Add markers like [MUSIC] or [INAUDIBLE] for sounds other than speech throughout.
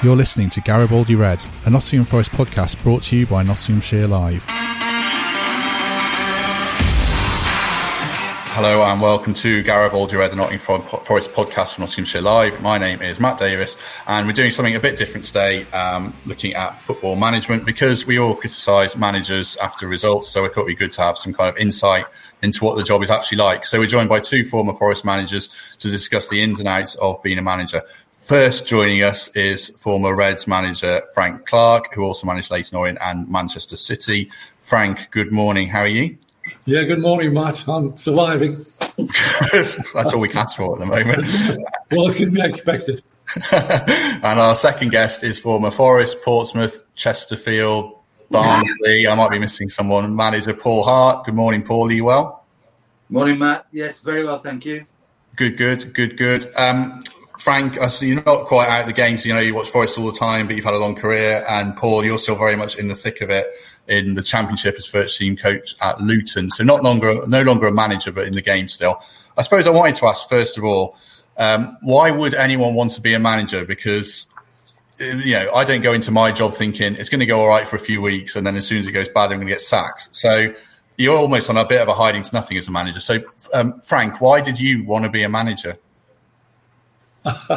You're listening to Garibaldi Red, a Nottingham Forest podcast brought to you by Nottinghamshire Live. Hello and welcome to Garibaldi Red, the Nottingham Forest podcast from Nottinghamshire Live. My name is Matt Davis and we're doing something a bit different today, um, looking at football management because we all criticise managers after results. So I thought it'd be good to have some kind of insight into what the job is actually like. So we're joined by two former Forest managers to discuss the ins and outs of being a manager. First joining us is former Reds manager Frank Clark, who also managed Leyton Orient and Manchester City. Frank, good morning. How are you? Yeah, good morning, Matt. I'm surviving. [LAUGHS] That's all we can ask for at the moment. [LAUGHS] well, it can be expected. [LAUGHS] and our second guest is former Forest, Portsmouth, Chesterfield, Barnsley. I might be missing someone. Manager Paul Hart. Good morning, Paul. Are you well? Morning, Matt. Yes, very well, thank you. Good, good, good, good. Um, Frank, I see you're not quite out of the games. You know, you watch Forest all the time, but you've had a long career. And Paul, you're still very much in the thick of it in the Championship as first team coach at Luton. So not longer, no longer a manager, but in the game still. I suppose I wanted to ask first of all, um, why would anyone want to be a manager? Because you know, I don't go into my job thinking it's going to go all right for a few weeks, and then as soon as it goes bad, I'm going to get sacked. So you're almost on a bit of a hiding to nothing as a manager. So, um, Frank, why did you want to be a manager? [LAUGHS]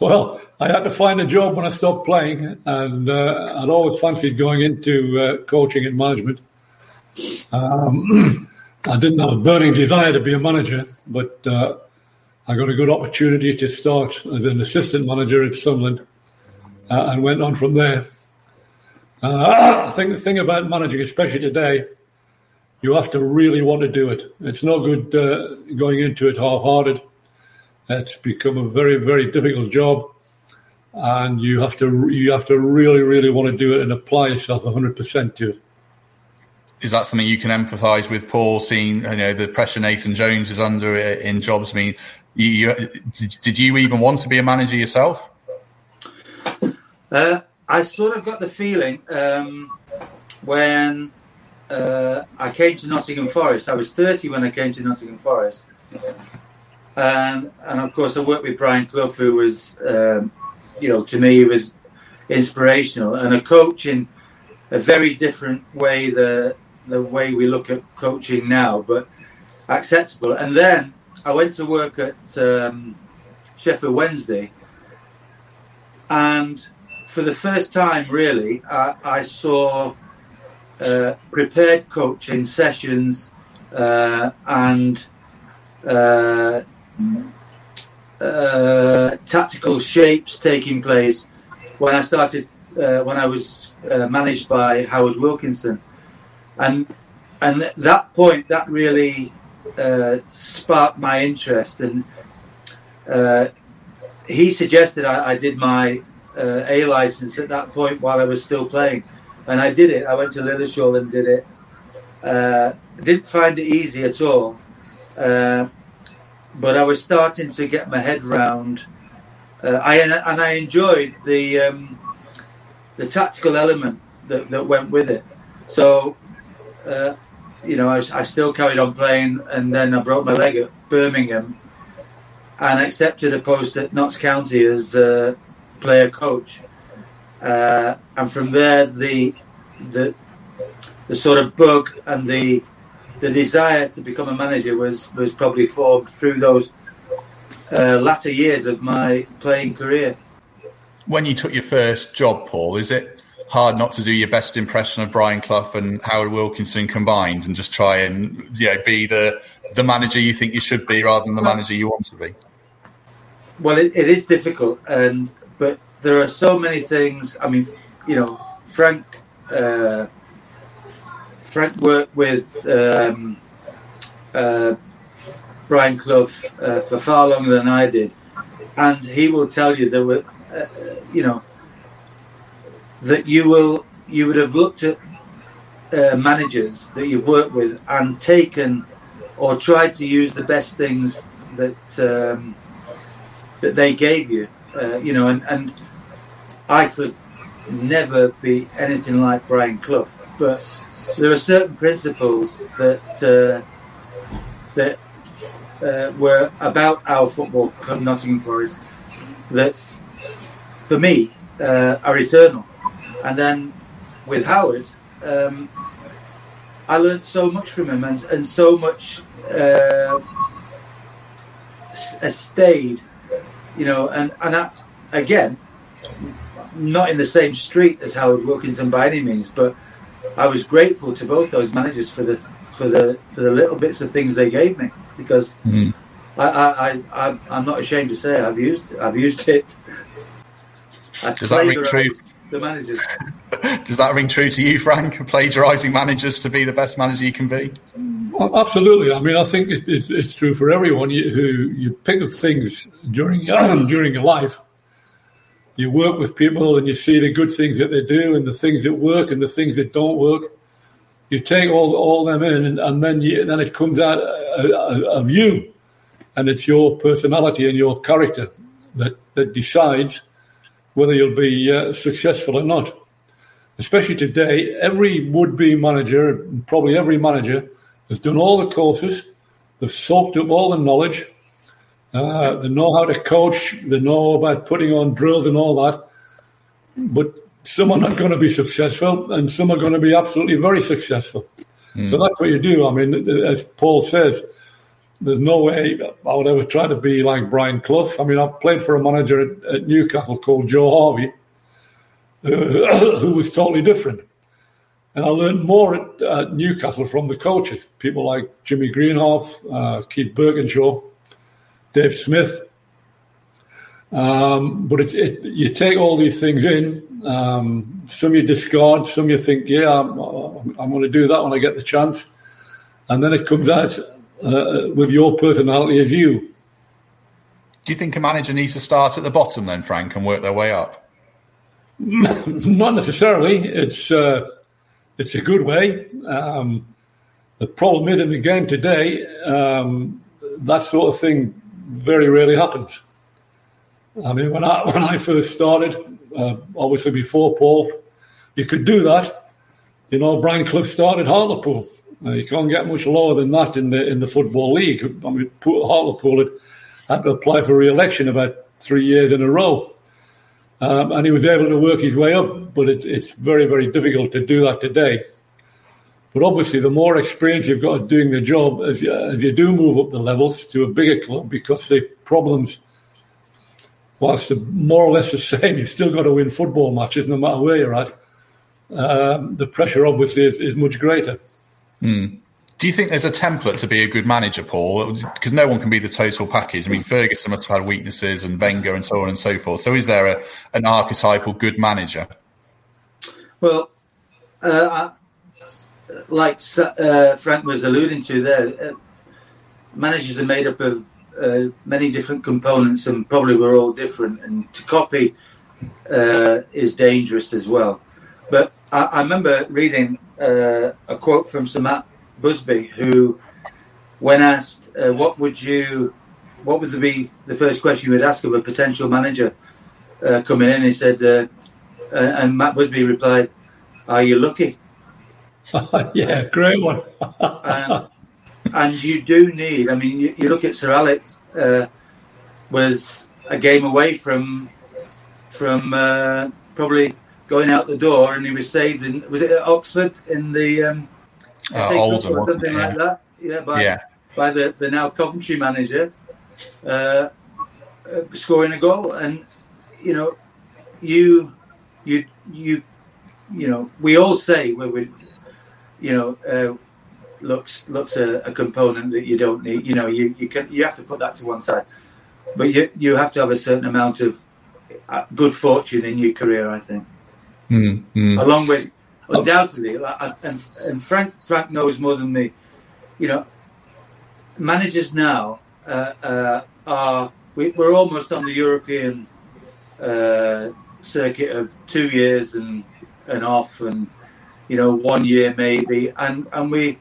well, I had to find a job when I stopped playing, and uh, I'd always fancied going into uh, coaching and management. Um, [CLEARS THROAT] I didn't have a burning desire to be a manager, but uh, I got a good opportunity to start as an assistant manager at Sunderland uh, and went on from there. Uh, [COUGHS] I think the thing about managing, especially today, you have to really want to do it. It's no good uh, going into it half-hearted it's become a very, very difficult job, and you have to you have to really, really want to do it and apply yourself hundred percent to it. Is that something you can empathise with, Paul? Seeing you know the pressure Nathan Jones is under in jobs. I mean, you, you, did, did you even want to be a manager yourself? Uh, I sort of got the feeling um, when uh, I came to Nottingham Forest. I was 30 when I came to Nottingham Forest. And, and of course, I worked with Brian Clough, who was, um, you know, to me, he was inspirational and a coach in a very different way the the way we look at coaching now, but acceptable. And then I went to work at um, Sheffield Wednesday, and for the first time, really, I, I saw uh, prepared coaching sessions uh, and uh, uh, tactical shapes taking place when I started uh, when I was uh, managed by Howard Wilkinson, and and at that point that really sparked my interest, and he suggested I, I did my uh, A license at that point while I was still playing, and I did it. I went to Lilleshall and did it. didn't find it easy at all but I was starting to get my head round. Uh, I and I enjoyed the um, the tactical element that, that went with it. So, uh, you know, I, I, still carried on playing, and then I broke my leg at Birmingham, and accepted a post at Notts County as uh, player coach. Uh, and from there, the the the sort of bug and the the desire to become a manager was was probably formed through those uh, latter years of my playing career. When you took your first job, Paul, is it hard not to do your best impression of Brian Clough and Howard Wilkinson combined, and just try and you know be the the manager you think you should be rather than the manager you want to be? Well, it, it is difficult, and there are so many things. I mean, you know, Frank. Uh, Frank worked with um, uh, Brian Clough uh, for far longer than I did, and he will tell you there were, uh, you know, that you will you would have looked at uh, managers that you've worked with and taken or tried to use the best things that um, that they gave you, uh, you know, and, and I could never be anything like Brian Clough, but there are certain principles that uh, that uh, were about our football club, Nottingham Forest, that for me uh, are eternal. And then with Howard, um, I learned so much from him, and, and so much uh, has stayed, you know. And and I, again, not in the same street as Howard Wilkinson by any means, but I was grateful to both those managers for the for the for the little bits of things they gave me because Mm. I, I, I I'm not ashamed to say I've used I've used it. I Does that ring true? The managers. [LAUGHS] Does that ring true to you, Frank? Plagiarising managers to be the best manager you can be? Well, Absolutely. I mean, I think it, it's, it's true for everyone you, who you pick up things during [CLEARS THROAT] during your life. You work with people and you see the good things that they do and the things that work and the things that don't work. You take all all them in, and, and then you, then it comes out uh, of you, and it's your personality and your character that that decides whether you'll be uh, successful or not. Especially today, every would-be manager, probably every manager, has done all the courses. They've soaked up all the knowledge. Uh, they know how to coach. They know about putting on drills and all that. But some are not going to be successful, and some are going to be absolutely very successful. So that's what you do. I mean, as Paul says, there's no way I would ever try to be like Brian Clough. I mean, I played for a manager at, at Newcastle called Joe Harvey, uh, [COUGHS] who was totally different. And I learned more at, at Newcastle from the coaches, people like Jimmy Greenhoff, uh, Keith Burkinshaw, Dave Smith. Um, but it's, it, you take all these things in. Um, some you discard, some you think, yeah, I'm, I'm going to do that when I get the chance. And then it comes out uh, with your personality as you. Do you think a manager needs to start at the bottom then, Frank, and work their way up? [LAUGHS] Not necessarily. It's uh, it's a good way. Um, the problem is in the game today, um, that sort of thing very rarely happens. I mean, when I [LAUGHS] when I first started, uh, obviously before Paul, you could do that. You know, Brian Clough started Hartlepool. Uh, you can't get much lower than that in the in the football league. I mean, Hartlepool had, had to apply for re-election about three years in a row. Um, and he was able to work his way up, but it, it's very, very difficult to do that today. But obviously, the more experience you've got at doing the job, as you, as you do move up the levels to a bigger club, because the problems, whilst they're more or less the [LAUGHS] same, you've still got to win football matches no matter where you're at. Um, the pressure obviously is, is much greater. Do you think there's a template to be a good manager, Paul? Because no one can be the total package. I mean, Ferguson must have had weaknesses, and Wenger, and so on and so forth. So, is there a, an archetypal good manager? Well, uh, like uh, Frank was alluding to there, uh, managers are made up of uh, many different components, and probably we're all different. And to copy uh, is dangerous as well. But I, I remember reading uh, a quote from Sir Matt Busby, who, when asked, uh, "What would you, what would be the first question you would ask of a potential manager coming in?" He said, and Matt Busby replied, "Are you lucky?" [LAUGHS] yeah, great one. um, and you do need. I mean, you, you look at Sir Alex uh, was a game away from from uh, probably going out the door, and he was saved in was it at Oxford in the um, Uh, Oldham, or something it? like that. Yeah, by Yeah. by the, the now Coventry manager uh, uh, scoring a goal, and you know, you you you you know, we all say when we, you know, uh, looks looks a, a component that you don't need. You know, you you can you have to put that to one side, but you you have to have a certain amount of uh, good fortune in your career. I think, Mm, mm. along with undoubtedly, like, and and Frank Frank knows more than me. You know, managers now uh, uh, are we, are almost on the European uh, circuit of two years and and off, and you know one year maybe, and and we,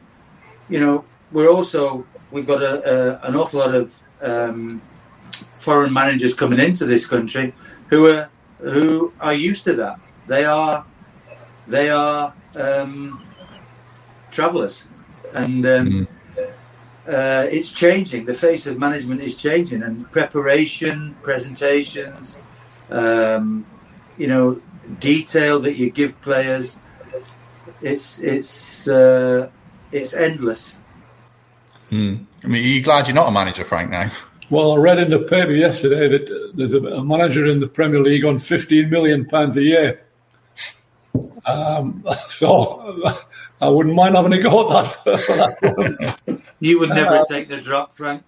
you know, we're also we've got a, a an awful lot of um, foreign managers coming into this country who are who are used to that. They are they are um, travellers, and um, mm. uh, it's changing. The face of management is changing, and preparation, presentations, um, you know, detail that you give players. It's it's uh, it's endless. Mm. I mean, are you glad you're not a manager, Frank? Now. Well, I read in the paper yesterday that there's a, manager in the Premier League on 15 million pounds a year. Um, [LAUGHS] so [LAUGHS] I wouldn't mind having a go at that. [LAUGHS] you would never uh, take the drop, Frank.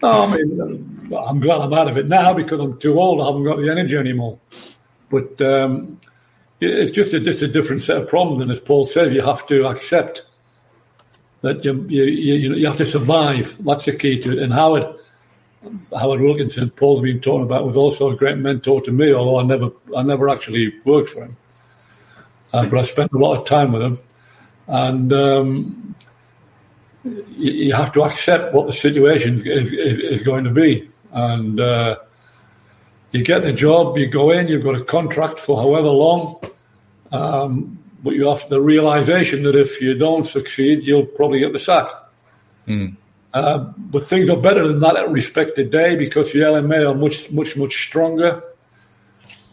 I mean, I'm glad I'm out of it now because I'm too old. I haven't got the energy anymore. But um, it's just a, just a different set of problems. And as Paul says, you have to accept that you, you, you, you have to survive. That's the key to it. And Howard, Howard Wilkinson, Paul's been talking about, was also a great mentor to me, although I never, I never actually worked for him. Uh, but I spent a lot of time with him. And um, you, you, have to accept what the situation is, is, is going to be. And uh, you get the job, you go in, you've got a contract for however long. Um, but you have the realization that if you don't succeed, you'll probably get the sack. Mm. Uh, but things are better than that at respect today because the LMA are much, much, much stronger.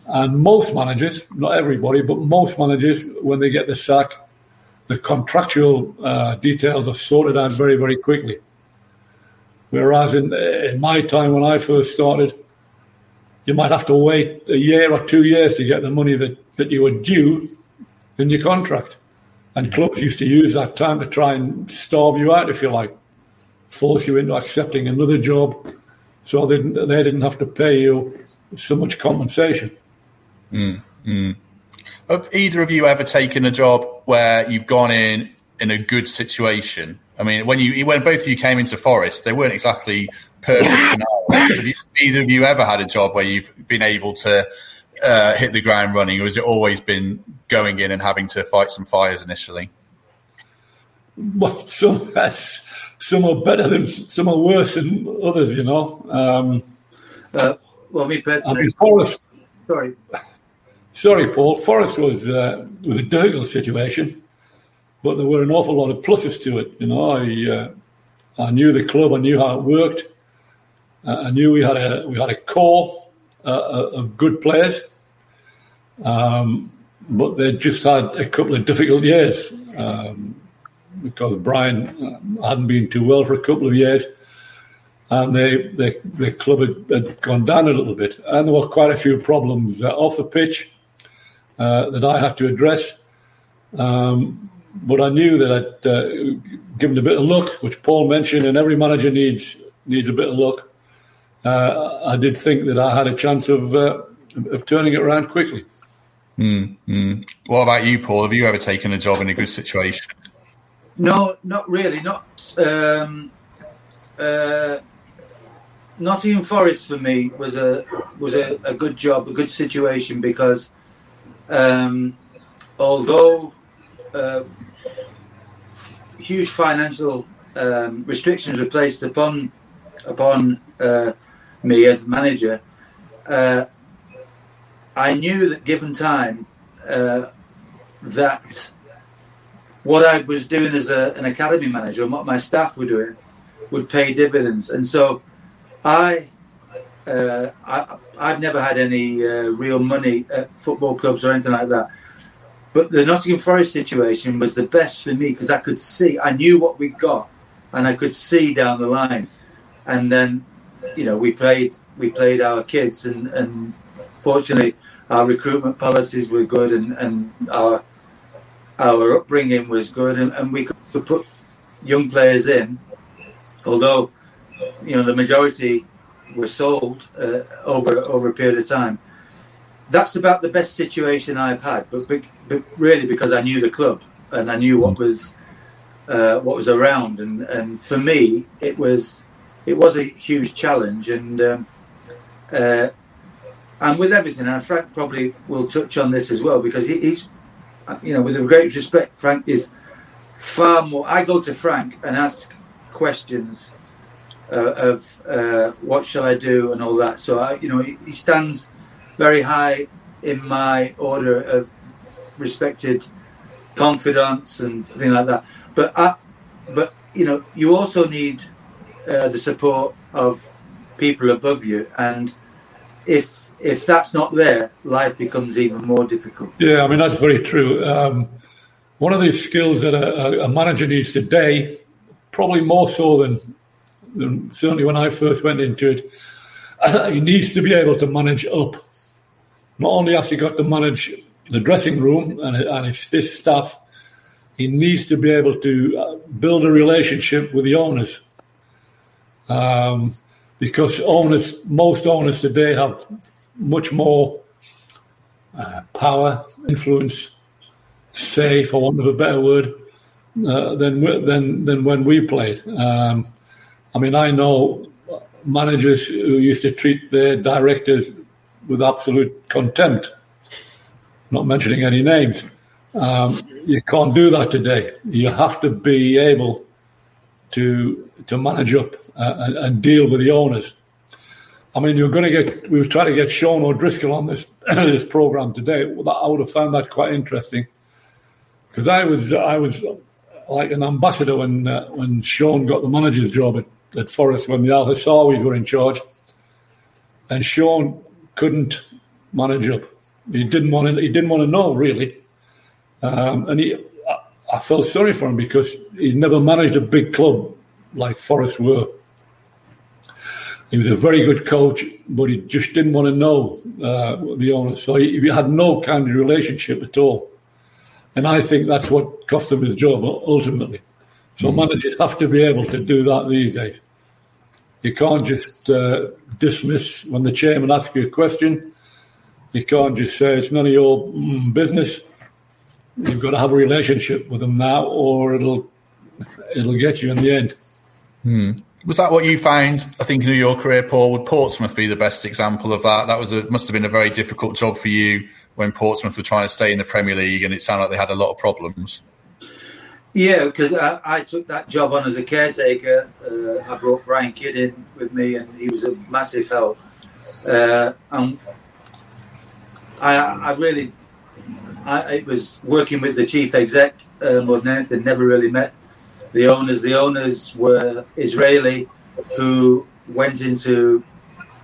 And most managers, not everybody, but most managers, when they get the sack, the contractual uh, details are sorted out very, very quickly. Whereas in, in my time when I first started, you might have to wait a year or two years to get the money that, that you were due in your contract. And clubs used to use that time to try and starve you out, if you like, force you into accepting another job so they didn't, they didn't have to pay you so much compensation. Mm, mm. Have either of you ever taken a job where you've gone in in a good situation? I mean, when you when both of you came into Forest, they weren't exactly perfect scenarios. Have you, either of you ever had a job where you've been able to uh, hit the ground running, or has it always been going in and having to fight some fires initially? Well, some some are better than some are worse than others. You know. Um, uh, well, me personally, I mean, Forest. Sorry, sorry, Paul. Forest was uh, was a difficult situation, but there were an awful lot of pluses to it. You know, I uh, I knew the club. I knew how it worked. Uh, I knew we had a we had a core uh, of good players. Um, but they just had a couple of difficult years um, because Brian uh, hadn't been too well for a couple of years, and they, they the club had, had, gone down a little bit, and there were quite a few problems uh, off the pitch uh, that I had to address. Um, but I knew that I'd uh, given a bit of luck, which Paul mentioned, and every manager needs needs a bit of luck. Uh, I did think that I had a chance of uh, of turning it around quickly. Mm, mm. What about you, Paul? Have you ever taken a job in a good situation? No, not really. Not um, uh, Nottingham Forest for me was a was a, a good job, a good situation because um, although uh, huge financial um, restrictions were placed upon upon uh, me as manager, uh, I knew that given time, uh, that what I was doing as a, an academy manager and what my staff were doing would pay dividends. And so I, uh, I I've never had any uh, real money at football clubs or anything like that. But the Nottingham Forest situation was the best for me because I could see, I knew what we got, and I could see down the line. And then, you know, we played we played our kids, and, and fortunately, our recruitment policies were good and, and our our upbringing was good and, and we could put young players in although you know the majority were sold uh, over over a period of time that's about the best situation I've had but, but, but really because I knew the club and I knew what was uh, what was around, and, and for me, it was it was a huge challenge, and um, uh, and with everything, and Frank probably will touch on this as well because he, he's, you know, with a great respect, Frank is far more. I go to Frank and ask questions uh, of uh, what shall I do and all that. So I, you know, he, he stands very high in my order of respected confidence and things like that. But I, but you know, you also need uh, the support of people above you, and if if that's not there, life becomes even more difficult. Yeah, I mean that's very true. Um, one of these skills that a, a, manager needs today, probably more so than, than certainly when I first went into it, uh, [COUGHS] he needs to be able to manage up. Not only has he got to manage the dressing room and, and his, his staff, he needs to be able to uh, build a relationship with the owners. Um, because owners, most owners today have much more uh, power, influence, say, for want of a better word, uh, than than than when we played. Um, I mean, I know managers who used to treat their directors with absolute contempt. Not mentioning any names. Um, you can't do that today. You have to be able to to manage up uh, and, and, deal with the owners. I mean, you're going to get. We were trying to get Sean O'Driscoll on this [CLEARS THROAT] this program today. That I would have found that quite interesting because I was I was like an ambassador when uh, when Sean got the manager's job at, at Forest when the Al Hassawis were in charge, and Sean couldn't manage up. He didn't want to. He didn't want to know really. Um, and he, I, I felt sorry for him because he never managed a big club like Forest were. He was a very good coach, but he just didn't want to know uh, the owner. So he, he, had no kind of relationship at all. And I think that's what cost him his job ultimately. So mm. managers have to be able to do that these days. You can't just uh, dismiss when the chairman asks you a question. You can't just say it's none of your mm, business. You've got to have a relationship with them now, or it'll it'll get you in the end. Hmm. Was that what you found? I think in your career, Paul, would Portsmouth be the best example of that? That was a, must have been a very difficult job for you when Portsmouth were trying to stay in the Premier League, and it sounded like they had a lot of problems. Yeah, because I, I, took that job on as a caretaker. Uh, I brought Brian Kidd in with me, and he was a massive help. Uh, and I, I really I, it was working with the chief exec uh, more than anything. Never really met the owners. The owners were Israeli, who went into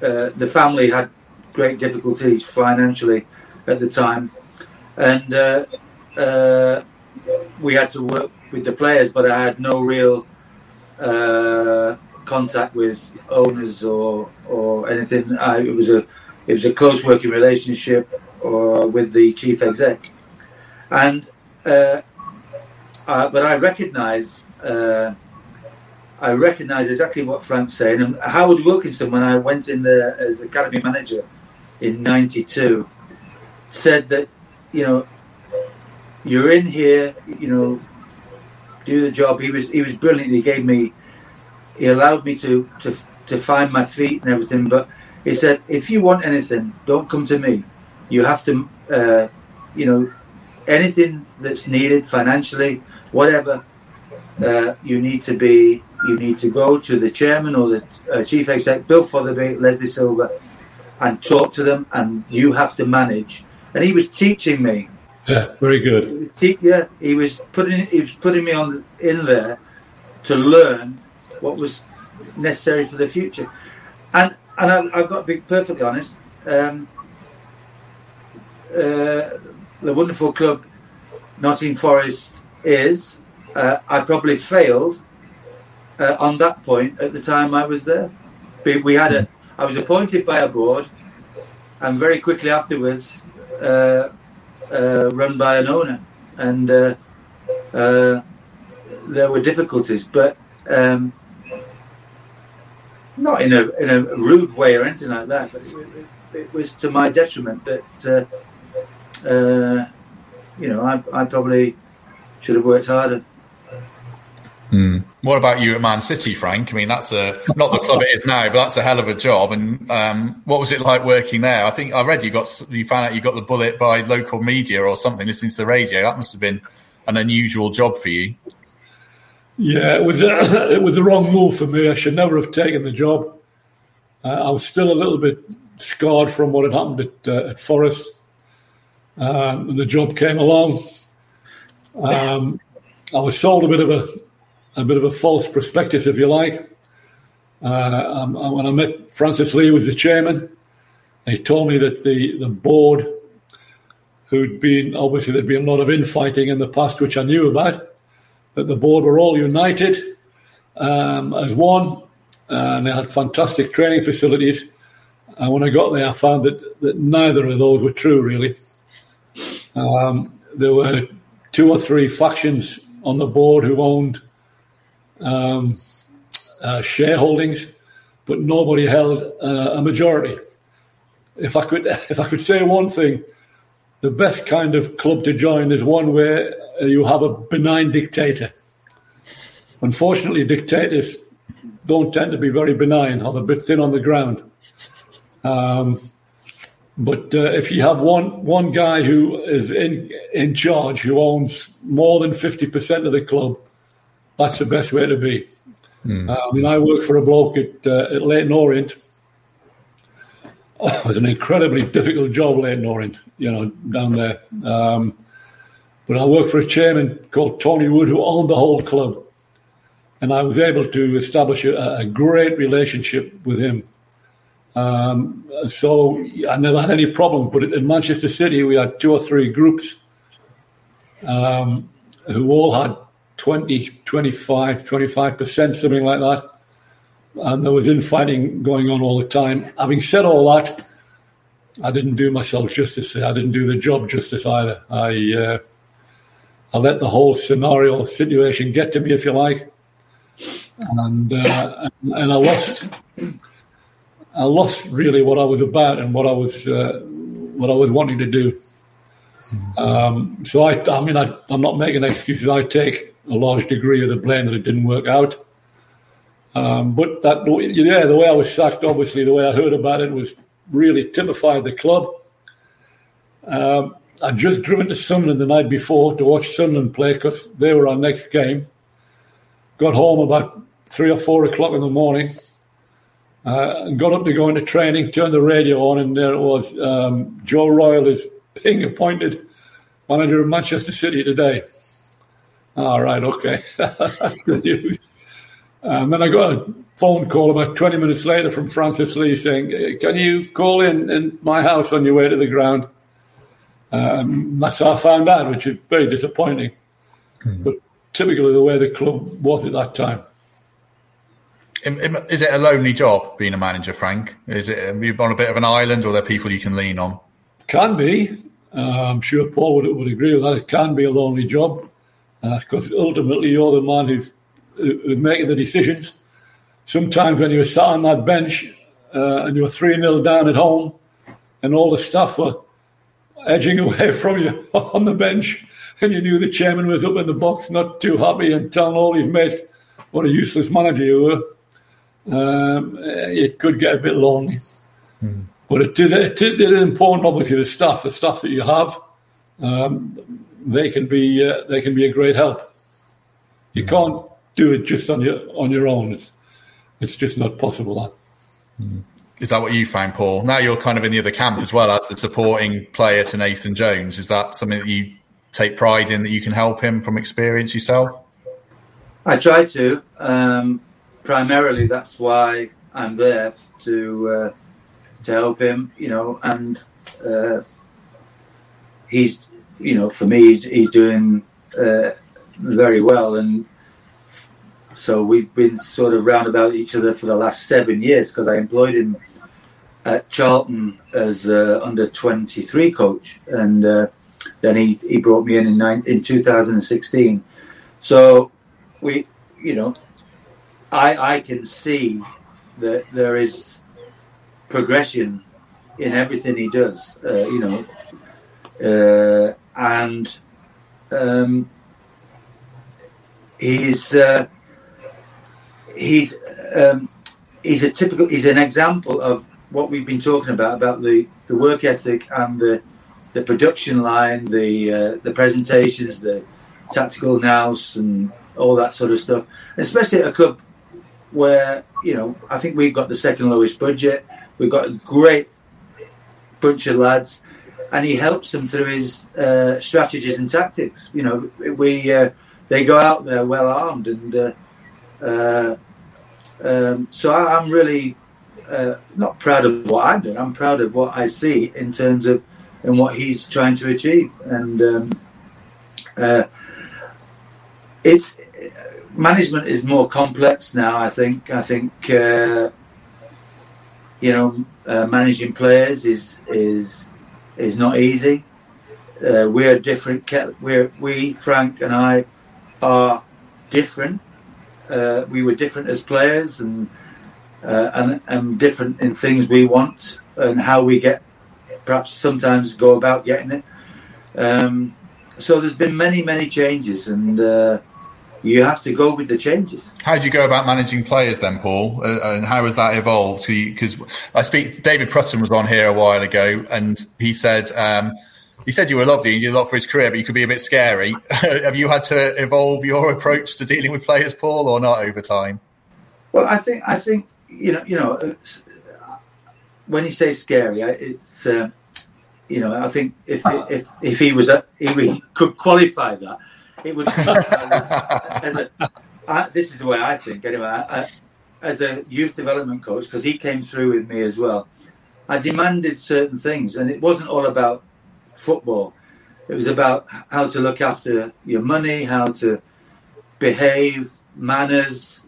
uh, the family had great difficulties financially at the time, and uh, uh we had to work with the players. But I had no real uh, contact with owners or or anything. I, it was a it was a close working relationship or with the chief exec, and uh, uh, but I recognise uh, I recognise exactly what Frank's saying. And Howard Wilkinson, when I went in there as academy manager in '92, said that you know you're in here, you know, do the job. He was he was brilliant. He gave me, he allowed me to to to find my feet and everything, but. He said, if you want anything, don't come to me you have to, uh, you know, anything that's needed financially, whatever, uh, you need to be, you need to go to the chairman or the uh, chief exec, Bill Fotherby, Leslie Silver, and talk to them, and you have to manage. And he was teaching me. Yeah, very good. Te- yeah, he was putting he was putting me on in there to learn what was necessary for the future. And and I, have got to be perfectly honest. Um, uh, the wonderful club Nottingham Forest is, uh, I probably failed uh, on that point at the time I was there. We had a, I was appointed by a board, and very quickly afterwards, uh, uh, run by an owner, and there were difficulties, but. Um, not in a in a rude way or anything like that, but it, it, it was to my detriment that uh, you know, I, I probably should have worked harder. Mm. What about you at Man City, Frank? I mean, that's a not the club it is now, but that's a hell of a job. And um, what was it like working there? I think I read you got you found out you got the bullet by local media or something, listening to the radio. That must have been an unusual job for you. Yeah, it was a, [COUGHS] it was a wrong move for me. I should never have taken the job. Uh, I was still a little bit scarred from what had happened at, uh, at Forest, um, and the job came along. Um, I was sold a bit of a a bit of a false prospectus, if you like. Uh, um, uh, when I met Francis Lee, who was the chairman. He told me that the, the board, who'd been obviously there'd been a lot of infighting in the past, which I knew about, that the board were all united um, as one, and they had fantastic training facilities. And when I got there, I found that, that neither of those were true, really. Um, there were two or three factions on the board who owned um, uh, shareholdings, but nobody held uh, a majority. If I could, [LAUGHS] if I could say one thing, the best kind of club to join is one where you have a benign dictator. Unfortunately, dictators don't tend to be very benign or a bit thin on the ground. Um, but uh, if you have one one guy who is in in charge, who owns more than fifty percent of the club, that's the best way to be. Mm. Uh, I mean, I worked for a bloke at, uh, at Leyton Orient. Oh, it was an incredibly difficult job, Leyton Orient, you know, down there. Um, but I worked for a chairman called Tony Wood who owned the whole club. And I was able to establish a, a great relationship with him. Um, so I never had any problem. But in Manchester City, we had two or three groups um, who all had 20, 25, 25%, something like that. And there was infighting going on all the time. Having said all that, I didn't do myself justice. I didn't do the job justice either. I uh, I let the whole scenario situation get to me, if you like, and uh, and I lost I lost really what I was about and what I was uh, what I was wanting to do. Um, so I, I mean, I, I'm not making excuses. I take a large degree of the blame that it didn't work out. Um, but that, yeah, the way I was sacked, obviously, the way I heard about it was really typified the club. Um, I'd just driven to Sunderland the night before to watch Sunderland play because they were our next game. Got home about three or four o'clock in the morning. Uh, got up to go into training, turned the radio on, and there it was. Um, Joe Royle is being appointed manager of Manchester City today. All right, okay. That's [LAUGHS] good news. Um, and I got a phone call about 20 minutes later from Francis Lee saying, Can you call in, in my house on your way to the ground? Um, that's how I found out, which is very disappointing. Mm. But typically the way the club was at that time. Is it a lonely job being a manager, Frank? Is it are you on a bit of an island, or are there people you can lean on? Can be. Uh, I'm sure Paul would, would agree with that. It can be a lonely job because uh, ultimately you're the man who's, who's making the decisions. Sometimes when you're sat on that bench uh, and you're 3 0 down at home and all the staff were edging away [LAUGHS] from you [LAUGHS] on the bench and you knew the chairman was up in the box not too happy and telling all his mates what a useless manager you were, um, it could get a bit lonely. Mm. But it is, it is important, obviously, the staff, the staff that you have. Um, they can be uh, they can be a great help. You can't do it just on your on your own. It's it's just not possible. Is that what you find, Paul? Now you're kind of in the other camp as well as the supporting player to Nathan Jones. Is that something that you take pride in that you can help him from experience yourself? I try to. Um, primarily, that's why I'm there to uh, to help him. You know, and uh, he's you know, for me, he's, he's doing uh, very well, and so we've been sort of round about each other for the last seven years because I employed him at Charlton as uh, under twenty three coach, and uh, then he, he brought me in in, nine, in 2016. So we, you know, I I can see that there is progression in everything he does. Uh, you know, uh, and um, he's uh, he's um, he's a typical he's an example of what we've been talking about about the, the work ethic and the the production line, the uh, the presentations, the tactical nous, and all that sort of stuff. Especially at a club where you know I think we've got the second lowest budget. We've got a great bunch of lads, and he helps them through his uh, strategies and tactics. You know, we uh, they go out there well armed, and uh, uh, um, so I, am really uh, not proud of what I've done. I'm proud of what I see in terms of and what he's trying to achieve, and um, uh, it's management is more complex now. I think. I think you know, managing players is is is not easy. Uh, we're different. We're we Frank and I are different. Uh, we were different as players and, uh, and and different in things we want and how we get. Perhaps sometimes go about getting it. Um, so there's been many many changes and uh, you have to go with the changes. How do you go about managing players then, Paul? Uh, and how has that evolved? Because I speak, David Prutton was on here a while ago, and he said um, he said you were lovely and you did a lot for his career, but you could be a bit scary. [LAUGHS] have you had to evolve your approach to dealing with players, Paul, or not over time? Well, I think I think you know you know when you say scary, it's. Uh, you know, I think if if if he was a, if he could qualify that, [LAUGHS] it would. as a, I, this is the way I think. Anyway, I, as a youth development coach, because he came through with me as well, I demanded certain things, and it wasn't all about football. It was about how to look after your money, how to behave, manners.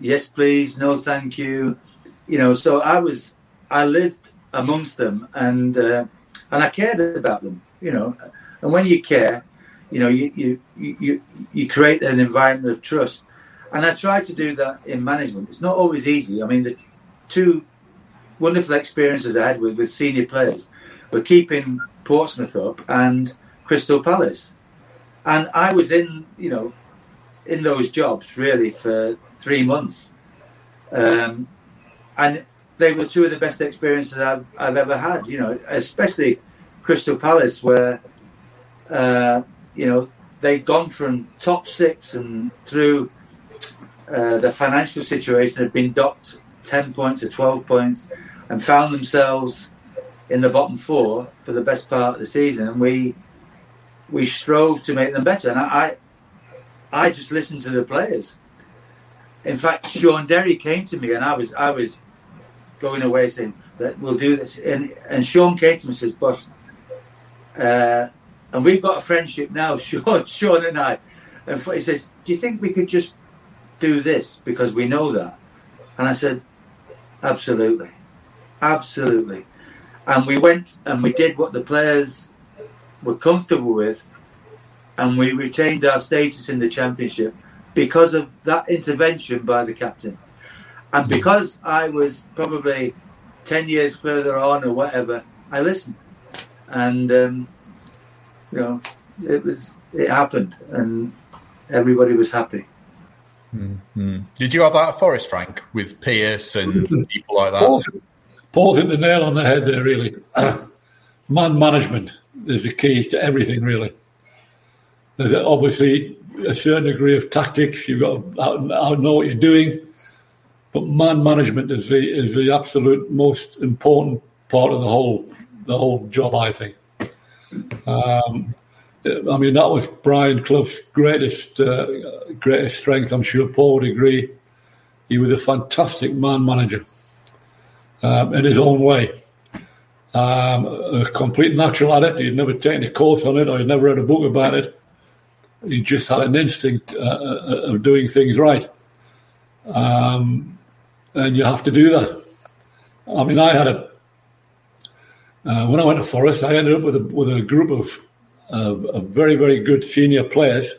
Yes, please. No, thank you. You know, so I was, I lived amongst them, and uh, and I cared about them. You know, and when you care, you know, you, you, you, you create an environment of trust. And I try to do that in management. It's not always easy. I mean, the two wonderful experiences I had with, with senior players were keeping Portsmouth up and Crystal Palace. And I was in, you know, in those jobs really for three months. Um, and they were two of the best experiences I've, I've ever had, you know, especially Crystal Palace, where uh, you know, they'd gone from top six and through uh, the financial situation had been docked 10 points to 12 points and found themselves in the bottom four for the best part of the season. And we we strove to make them better. And I, I, I just listened to the players. In fact, Shaun Derry came to me and I was I was going away saying that we'll do this. And, and Shaun came to me and says, Boss, uh, and we've got a friendship now, [LAUGHS] Shaun, Shaun and I. And he says, "Do you think we could just do this because we know that?" And I said, "Absolutely, absolutely." And we went and we did what the players were comfortable with, and we retained our status in the championship because of that intervention by the captain. And because I was probably 10 years further on or whatever, I listened. And um, you know, it was it happened, and everybody was happy. Mm-hmm. Did you have that at Forest, Frank, with Pearce and [LAUGHS] people like that? Paul's, Paul's hit the nail on the head there. Really, [CLEARS THROAT] man management is the key to everything. Really, there's obviously a certain degree of tactics. You've got to know what you're doing, but man management is the is the absolute most important part of the whole the whole job. I think. Um, I mean, that was Brian Clough's greatest uh, greatest strength. I'm sure Paul would agree. He was a fantastic man manager um, in his own way. Um, a complete natural at it. He'd never taken a course on it or he'd never read a book about it. He just had an instinct uh, uh of doing things right. Um, and you have to do that. I mean, I had a uh, when I went to Forest, I ended up with a, with a group of, uh, very, very good senior players.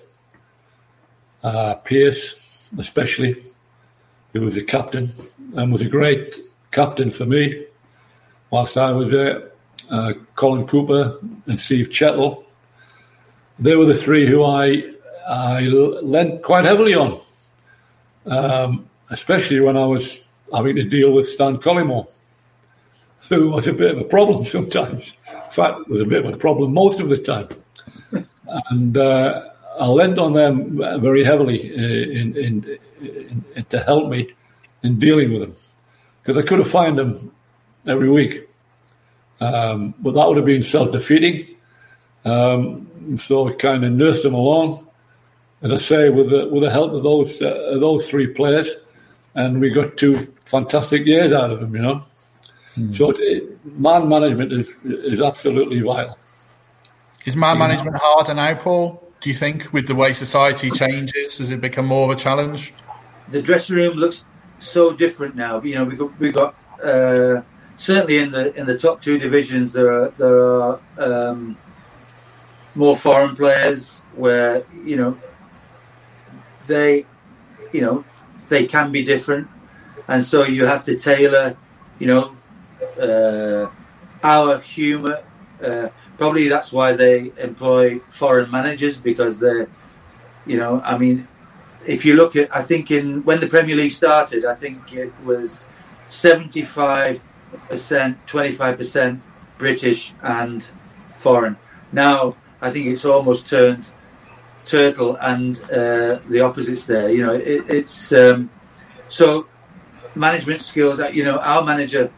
Uh, Pearce, especially, who was a captain and was a great captain for me whilst I was there. Uh, Colin Cooper and Steve Chettle. They were the three who I I lent quite heavily on. Um, especially when I was having to deal with Stan Collymore, [LAUGHS] who was a bit of a problem sometimes. In fact, was a bit of a problem most of the time. and uh, I leaned on them very heavily uh, in, in, in, to help me in dealing with them because I could have fined them every week. Um, but that would have been self defeating. Um, so I kind of nursed them along, as I say, with the, with the help of those uh, those three players, and we got two fantastic years out of them. You know, mm. so it, man management is is absolutely vital. Is man management harder now, Paul? Do you think, with the way society changes, has it become more of a challenge? The dressing room looks so different now. You know, we got we got uh, certainly in the in the top two divisions there are there are um, more foreign players where you know they you know they can be different, and so you have to tailor you know uh, our humour. Uh, probably that's why they employ foreign managers because they're you know I mean if you look at, I think in when the Premier League started, I think it was seventy-five percent, twenty-five percent British and foreign. Now I think it's almost turned turtle and uh, the opposites there. You know, it, it's um, so management skills. That you know, our manager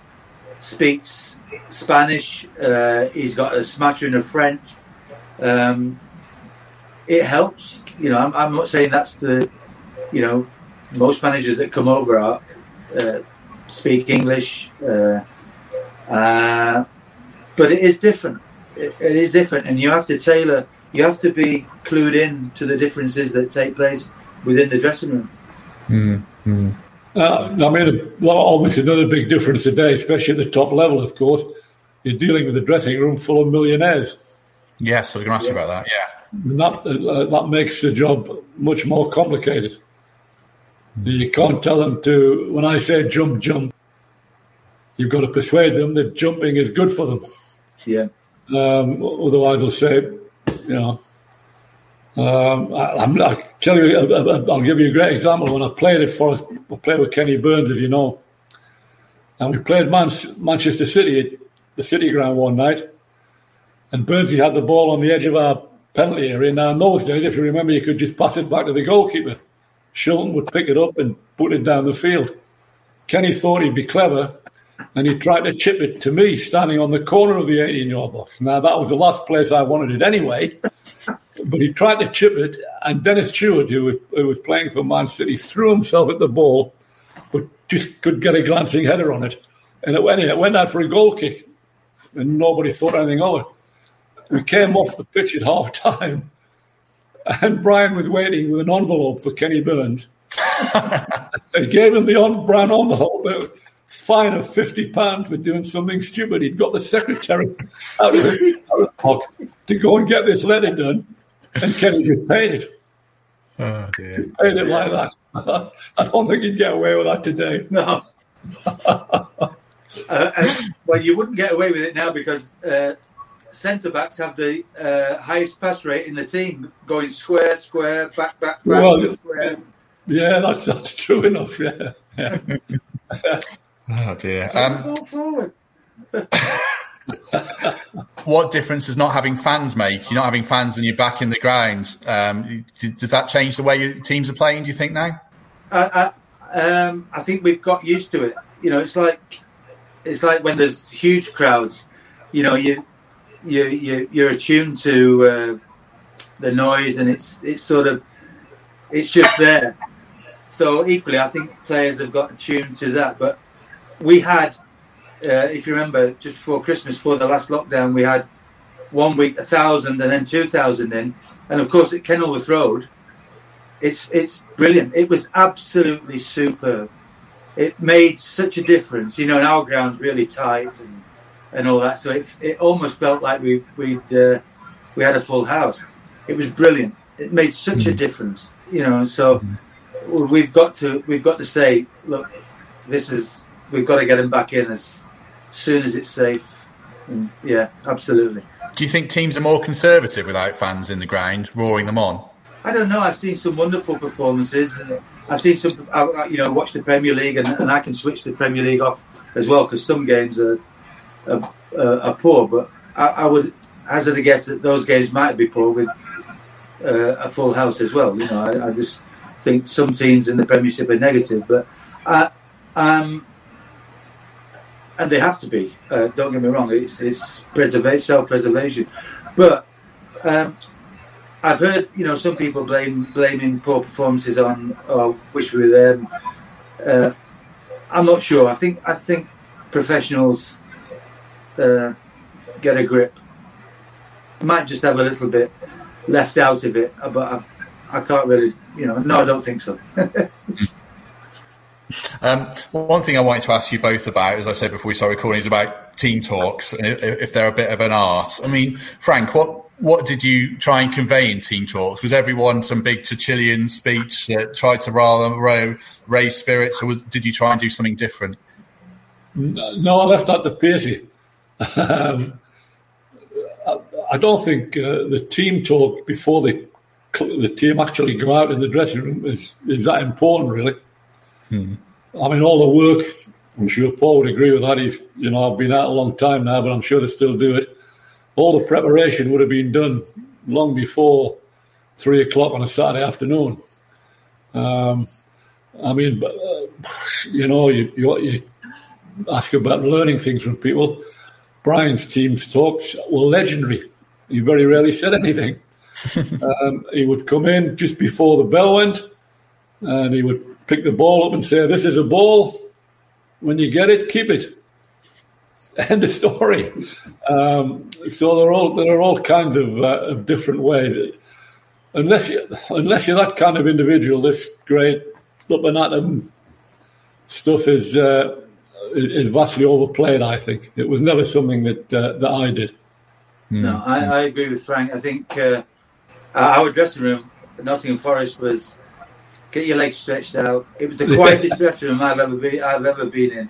speaks Spanish. Uh, he's got a smattering of French. Um, it helps. You know, I'm, I'm, not saying that's the you know, most managers that come over are, uh, speak English, uh, uh, but it is different. It, it is different, and you have to tailor. You have to be clued in to the differences that take place within the dressing room. Mm-hmm. Uh, I mean, well, obviously, another big difference today, especially at the top level, of course, you're dealing with a dressing room full of millionaires. Yes, I was going to ask yes. you about that. Yeah, and that uh, that makes the job much more complicated. You can't tell them to, when I say jump, jump, you've got to persuade them that jumping is good for them. Yeah. Um, otherwise, they'll say, you know, um, I, will tell you, I'll give you a great example. When I played it for, I played with Kenny Burns, as you know, and we played Man- Manchester City at the City Ground one night, and Burnsy had the ball on the edge of our penalty area. Now, in those days, if you remember, you could just pass it back to the goalkeeper. Shilton would pick it up and put it down the field. Kenny thought he'd be clever and he tried to chip it to me standing on the corner of the 18 yard box. Now, that was the last place I wanted it anyway, but he tried to chip it, and Dennis Tueart, who was, who was playing for Man City, threw himself at the ball, but just could get a glancing header on it. And it went in. It went out for a goal kick, and nobody thought anything of it. We came off the pitch at [LAUGHS] half time and Brian was waiting with an envelope for Kenny Burns. [LAUGHS] he gave him the on, brown envelope, a fine of fifty pounds for doing something stupid. He'd got the secretary [LAUGHS] out of the, out of the box to go and get this letter done, and Kenny just paid it. Oh dear! Just paid it like that. [LAUGHS] I don't think he'd get away with that today. No. [LAUGHS] uh, well, you wouldn't get away with it now because uh, centre backs have the uh, highest pass rate in the team, going square, square, back, back, back, well, square. Yeah, that's that's true enough. Yeah. yeah. [LAUGHS] oh dear. Um, forward. What difference does not having fans make? You're not having fans and you're back in the ground. Um, does that change the way your teams are playing? Do you think now? I, I, um, I think we've got used to it. You know, it's like it's like when there's huge crowds. You know, you you, you you're attuned to uh, the noise, and it's it's sort of it's just there. So equally, I think players have got attuned to that. But we had, uh, if you remember, just before Christmas, for the last lockdown, we had one week a thousand and then two thousand in, and of course at Kenilworth Road, it's it's brilliant. It was absolutely superb. It made such a difference. You know, and our ground's really tight and and all that. So it, it almost felt like we we uh, we had a full house. It was brilliant. It made such a difference, you know. So we've got to we've got to say, look, this is we've got to get them back in as soon as it's safe. And yeah, absolutely. Do you think teams are more conservative without fans in the ground roaring them on? I don't know. I've seen some wonderful performances, I've seen some, you know, watch the Premier League, and, and I can switch the Premier League off as well because some games are, are, are poor. But I, I, would hazard a guess that those games might be poor with uh, a full house as well. You know, I, I, just think some teams in the Premiership are negative, but I, um, and they have to be. Uh, don't get me wrong; it's it's preservation, self-preservation. But um, I've heard, you know, some people blame blaming poor performances on oh, wish we were there. Uh, I'm not sure. I think I think professionals uh, get a grip. Might just have a little bit left out of it, but I, I can't really, you know. No, I don't think so. [LAUGHS] Um, one thing I wanted to ask you both about, as I said before we started recording, is about team talks and if they're a bit of an art. I mean, Frank, what what did you try and convey in team talks? Was everyone some big Churchillian speech that tried to rather raise spirits, or was, did you try and do something different? No, I left that to Pacey. um, I, I, don't think uh, the team talk before the the team actually go out in the dressing room is, is that important, really. Hmm. I mean, all the work. I'm sure Paul would agree with that. He's, you know, I've been out a long time now, but I'm sure they still do it. All the preparation would have been done long before three o'clock on a Saturday afternoon. Um, I mean, uh, you know, you, you, you ask about learning things from people. Brian's team's talks were legendary. He very rarely said anything. [LAUGHS] um, he would come in just before the bell went and he would pick the ball up and say, This is a ball. When you get it, keep it. [LAUGHS] End of story. Um, so there are all there are all kinds of, uh, of different ways. Unless you unless you're that kind of individual, this great flipping atom stuff is uh, is vastly overplayed. I think it was never something that uh, that I did. No, I, I, agree with Frank. I think uh, our dressing room, Nottingham Forest, was get your legs stretched out. It was the quietest dressing room I've ever been I've ever been in.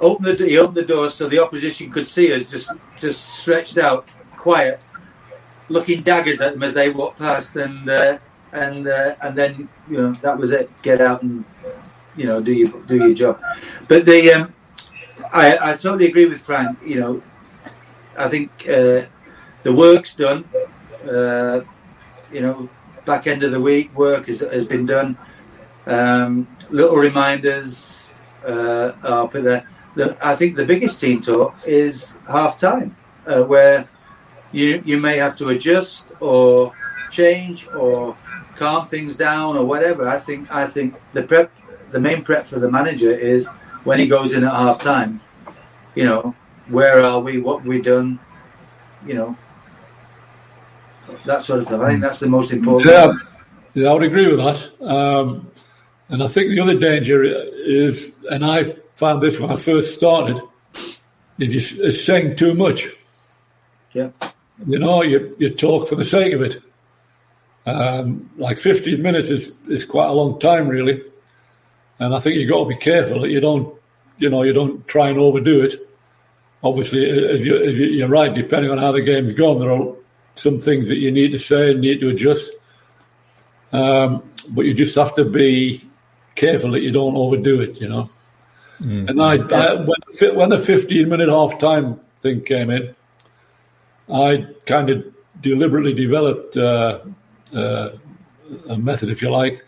Open the he opened the door so the opposition could see us just just stretched out, quiet, looking daggers at them as they walked past, and uh, and uh, and then you know that was it. Get out and you know do your do your job. But the um, I I totally agree with Frank. You know, I think uh, the work's done. Uh, you know, back end of the week work has, has been done. Um, little reminders uh, are put there. The, I think the biggest team talk is half time, uh, where you you may have to adjust or change or calm things down or whatever. I think I think the prep, the main prep for the manager is when he goes in at half time. You know, where are we? What we done? You know, that sort of stuff. I think that's the most important. Yeah, yeah I would agree with that. Um, and I think the other danger is, and I found this when I first started, is, is saying too much. Yeah. You know, you, you talk for the sake of it. Um, like 15 minutes is, is quite a long time, really. And I think you've got to be careful that you don't, you know, you don't try and overdo it. Obviously, as, you, as you're right, depending on how the game's gone, there are some things that you need to say and need to adjust. Um, but you just have to be careful that you don't overdo it, you know. Mm. And I, I, when, when the 15 minute half time thing came in, I kind of deliberately developed uh, uh, a method, if you like,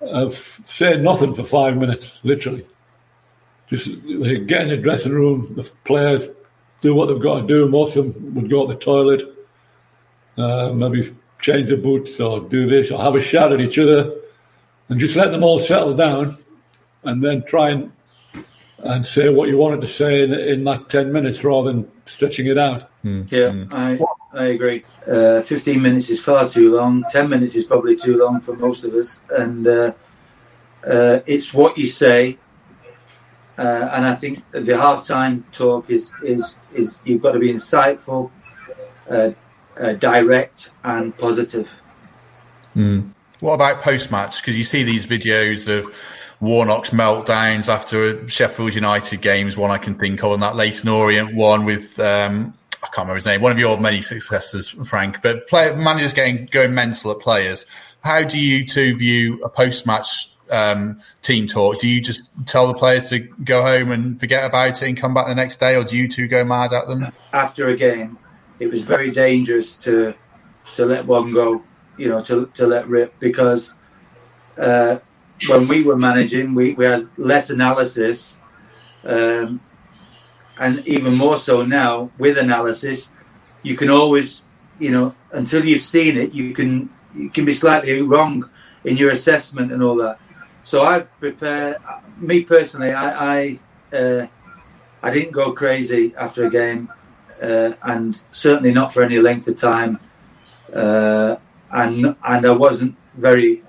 of saying nothing for five minutes, literally. Just get in the dressing room, the players do what they've got to do. Most of them would go to the toilet uh, maybe change the boots or do this or have a shout at each other and just let them all settle down and then try and and say what you wanted to say in, in that 10 minutes rather than stretching it out. Mm. Yeah, mm. I, I agree. Uh, 15 minutes is far too long. 10 minutes is probably too long for most of us. And uh, uh, it's what you say. Uh, and I think the halftime talk is, is, is you've got to be insightful, uh, direct and positive. Mm. What about post match? Because you see these videos of Warnock's meltdowns after Sheffield United games. One I can think of, and that Leyton Orient one with um, I can't remember his name. One of your many successors, Frank. But player, managers getting going mental at players. How do you two view a post match um, team talk, do you just tell the players to go home and forget about it and come back the next day, or do you two go mad at them? After a game, it was very dangerous to to let one go, you know, to to let rip because uh, when we were managing, we, we had less analysis, um, and even more so now with analysis, you can always, you know, until you've seen it, you can you can be slightly wrong in your assessment and all that. So I've prepared. Me personally, I I, uh, I didn't go crazy after a game, uh, and certainly not for any length of time. Uh, and and I wasn't very.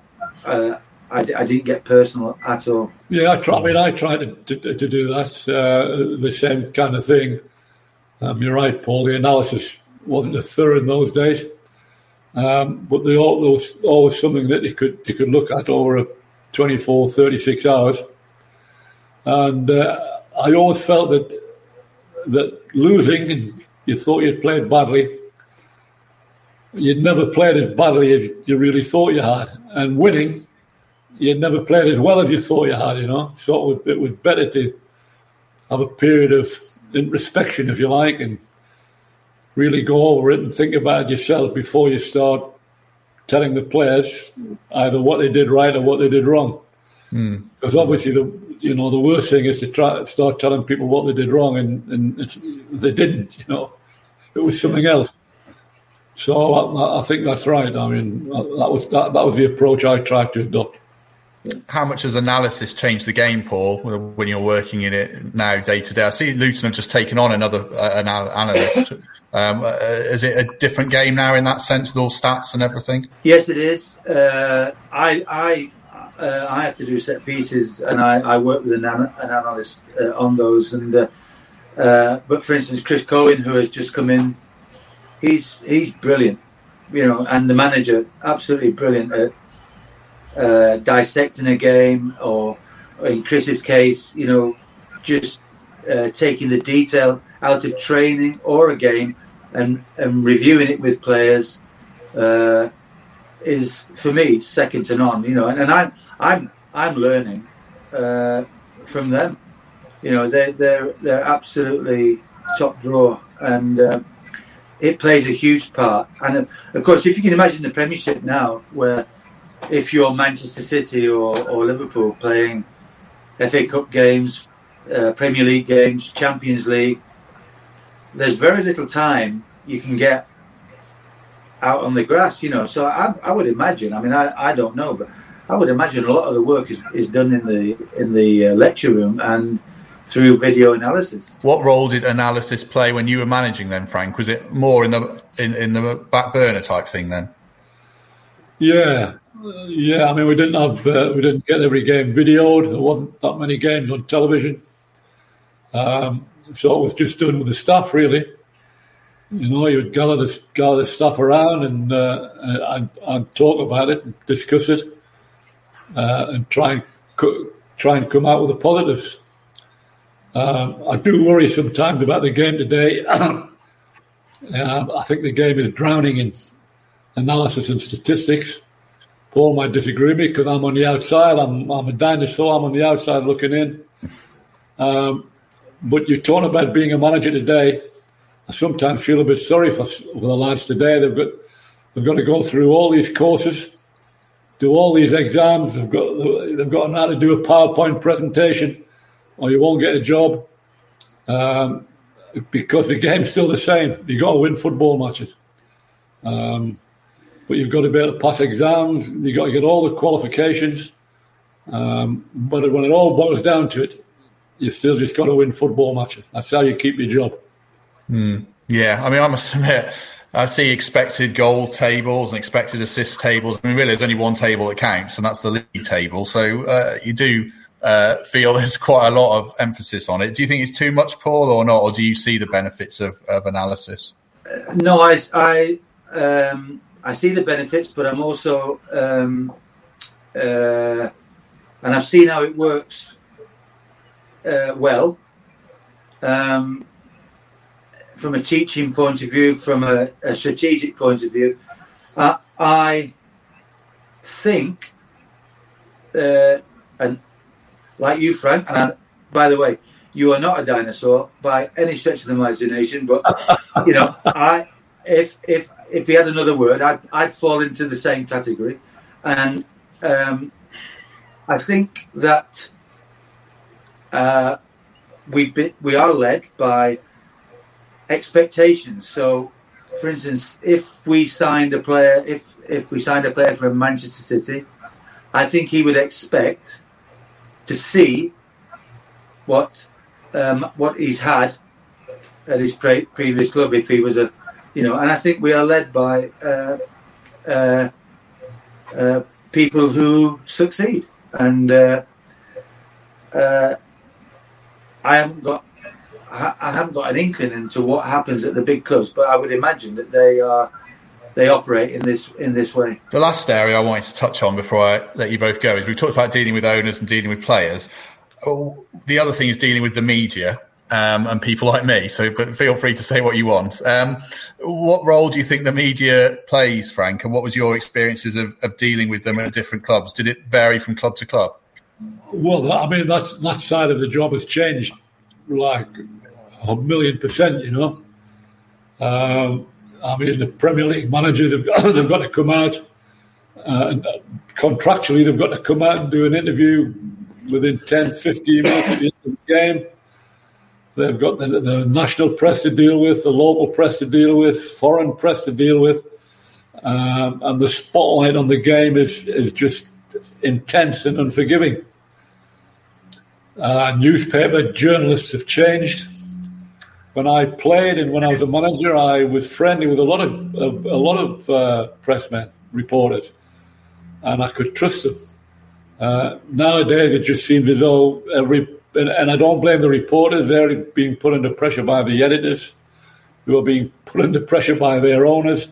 Uh, I, I, didn't get personal at all. Yeah, I try. I mean, I tried to, to, to do that. Uh, the same kind of thing. Um, you're right, Paul. The analysis wasn't as thorough in those days, um, but there was always something that you could you could look at over a 24, 36 hours. And uh, I always felt that that losing, you thought you'd played badly, you'd never played as badly as you really thought you had. And winning, you'd never played as well as you thought you had, you know. So it, would, it was better to have a period of introspection, if you like, and really go over it and think about yourself before you start telling the players either what they did right or what they did wrong. Mm. Because obviously, the you know the worst thing is to try start telling people what they did wrong, and and they didn't. You know, it was something else. So I, I, think that's right. I mean, that was that, that was the approach I tried to adopt. How much has analysis changed the game, Paul, when you're working in it now day to day? I see Luton have just taken on another uh, an analyst. Um, uh, is it a different game now in that sense, with all stats and everything? Yes, it is. Uh, I I uh, I have to do set pieces, and I, I work with an, an analyst uh, on those. And uh, uh, but for instance, Chris Cohen, who has just come in, he's he's brilliant, you know, and the manager absolutely brilliant at dissecting a game, or in Chris's case, you know, just taking the detail out of training or a game and and reviewing it with players uh, is for me second to none. You know, and, and I'm I'm I'm learning uh, from them. You know, they they're they're absolutely top drawer, and uh, it plays a huge part. And uh, of course, if you can imagine the Premiership now, where if you're Manchester City or, or Liverpool playing FA Cup games, uh, Premier League games, Champions League, there's very little time you can get out on the grass, you know. So I, I would imagine. I mean, I, I don't know, but I would imagine a lot of the work is, is done in the in the uh, lecture room and through video analysis. What role did analysis play when you were managing then, Frank? Was it more in the in, in the back burner type thing then? Yeah, yeah. I mean, we didn't have uh, we didn't get every game videoed. There wasn't that many games on television. Um, so it was just done with the staff, really. You know, you would gather this gather this stuff around and uh, and, and talk about it, and discuss it, uh, and try and co- try and come out with the positives. Um, I do worry sometimes about the game today. [CLEARS THROAT] um, I think the game is drowning in analysis and statistics. Paul might disagree with me because I'm on the outside. I'm, I'm a dinosaur. I'm on the outside looking in. Um, but you're talking about being a manager today. I sometimes feel a bit sorry for, for the lads today. They've got they've got to go through all these courses, do all these exams. They've got they've got how to do a PowerPoint presentation, or you won't get a job. Um, because the game's still the same. You've got to win football matches. Um, but you've got to be able to pass exams. You've got to get all the qualifications. Um, but when it all boils down to it, you've still just got to win football matches. That's how you keep your job. Mm, yeah, I mean, I must [LAUGHS] admit, I see expected goal tables and expected assist tables. I mean, really, there's only one table that counts, and that's the league table. So uh, you do uh, feel [LAUGHS] there's quite a lot of emphasis on it. Do you think it's too much, Paul, or not? Or do you see the benefits of, of analysis? No, I, I, um, I see the benefits, but I'm also, um, uh, and I've seen how it works uh, well. Um, from a teaching point of view, from a, a strategic point of view, uh, I think uh, and like you, Frank, and I, by the way, you are not a dinosaur by any stretch of the imagination. But you know, [LAUGHS] I if if if he had another word, I'd I'd fall into the same category, and um, I think that uh, we be, we are led by expectations. So, for instance, if we signed a player, if if we signed a player from Manchester City, I think he would expect to see what um, what he's had at his pre- previous club if he was a you know and I think we are led by uh, uh, uh, people who succeed and uh, uh, I haven't got I haven't got an inkling into what happens at the big clubs but I would imagine that they are they operate in this in this way. The last area I wanted to touch on before I let you both go is we talked about dealing with owners and dealing with players. Oh, the other thing is dealing with the media um, and people like me. So, but feel free to say what you want. Um, what role do you think the media plays, Frank? And what was your experiences of, of dealing with them at different clubs? Did it vary from club to club? Well, I mean, that that side of the job has changed like a million percent. You know, um, I mean, the Premier League managers got, [COUGHS] they've got to come out uh, and uh, contractually they've got to come out and do an interview within 10, 15 minutes of the game. They've got the, the, national press to deal with, the local press to deal with, foreign press to deal with, um, and the spotlight on the game is is just intense and unforgiving. Uh, newspaper journalists have changed when I played and when I was a manager, I was friendly with a lot of a, a lot of uh, pressmen, reporters, and I could trust them. Uh, nowadays, it just seems as though every and, and, I don't blame the reporters; they're being put under pressure by the editors, who are being put under pressure by their owners.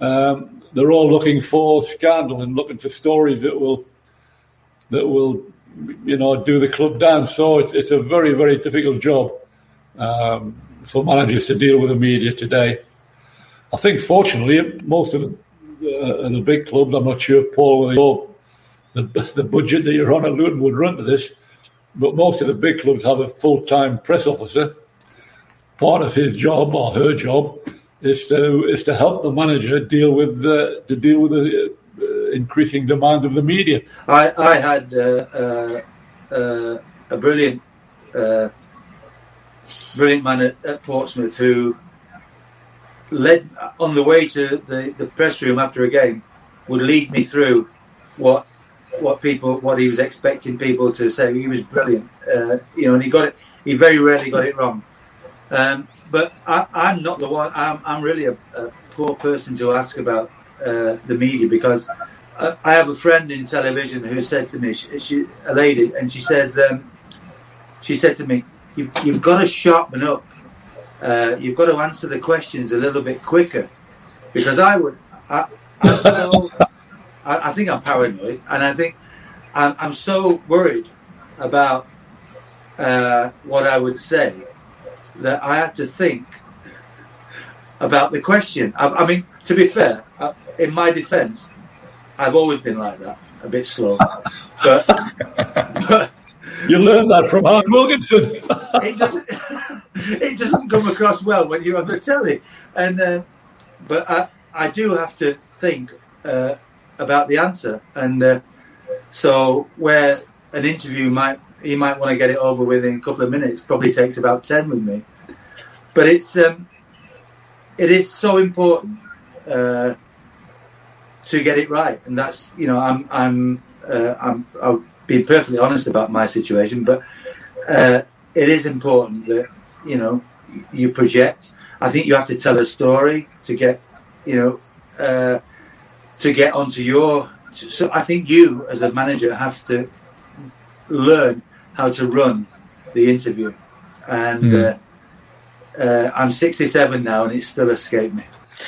Um, they're all looking for scandal and looking for stories that will that will, you know, do the club down. So it's it's a very very difficult job. Um, for managers to deal with the media today. I think, fortunately, most of the, uh, the big clubs, I'm not sure, Paul, the, the budget that you're on at Luton would run to this, but most of the big clubs have a full time press officer. Part of his job or her job is to is to help the manager deal with uh, to deal with the uh, increasing demand of the media. I I had uh, uh, uh a brilliant brilliant man at, at, Portsmouth who led on the way to the, the press room after a game would lead me through what what people what he was expecting people to say. He was brilliant, uh, you know, and he got it. He very rarely got it wrong. Um, but I, am not the one. I'm, I'm really a, a, poor person to ask about uh, the media because I, I have a friend in television who said to me, she, she a lady, and she says, um, she said to me, you've, you've got to sharpen up. Uh, you've got to answer the questions a little bit quicker, because I would. I, I'm so, I, I, think I'm paranoid, and I think I'm, I'm so worried about uh, what I would say that I have to think about the question. I, I mean, to be fair, uh, in my defence, I've always been like that, a bit slow, but, [LAUGHS] but you learned that from Howard Wilkinson. [LAUGHS] it doesn't. [LAUGHS] it doesn't come across well when you're on the telly, and uh, but I, I do have to think uh, about the answer, and uh, so where an interview might he might want to get it over within a couple of minutes, probably takes about ten with me, but it's um, it is so important uh, to get it right, and that's you know I'm I'm uh, I'm Being perfectly honest about my situation, but uh, it is important that you know you project. I think you have to tell a story to get you know uh, to get onto your. So I think you as a manager have to learn how to run the interview, and mm. uh, I'm 67 now, and it still escaped me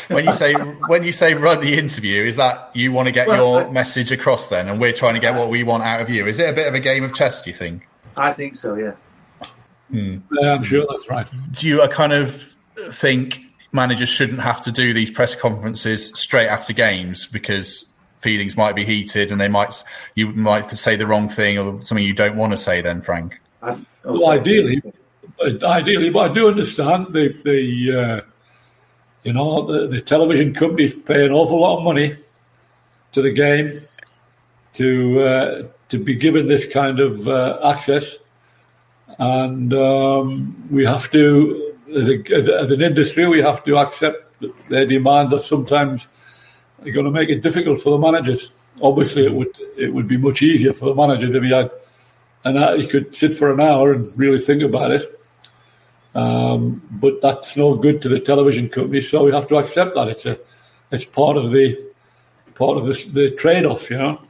when you say when you say run the interview, is that you want to get well, your I, message across then, and we're trying to get what we want out of you? Is it a bit of a game of chess? Do you think? I think so. Yeah. Hmm. Yeah, I'm sure that's right. Do you kind of think managers shouldn't have to do these press conferences straight after games because feelings might be heated, and they might you might say the wrong thing or something you don't want to say. Then, Frank. I've, Well, ideally, ideally, but I do understand the the uh, you know the, the television companies pay an awful lot of money to the game to uh, to be given this kind of uh, access, and um, we have to as, a, as, an industry we have to accept that their demands are sometimes going to make it difficult for the managers. Obviously, it would it would be much easier for the managers if he had and he could sit for an hour and really think about it. Um, but that's no good to the television company, so we have to accept that it's a it's part of the part of the, the trade off, you know.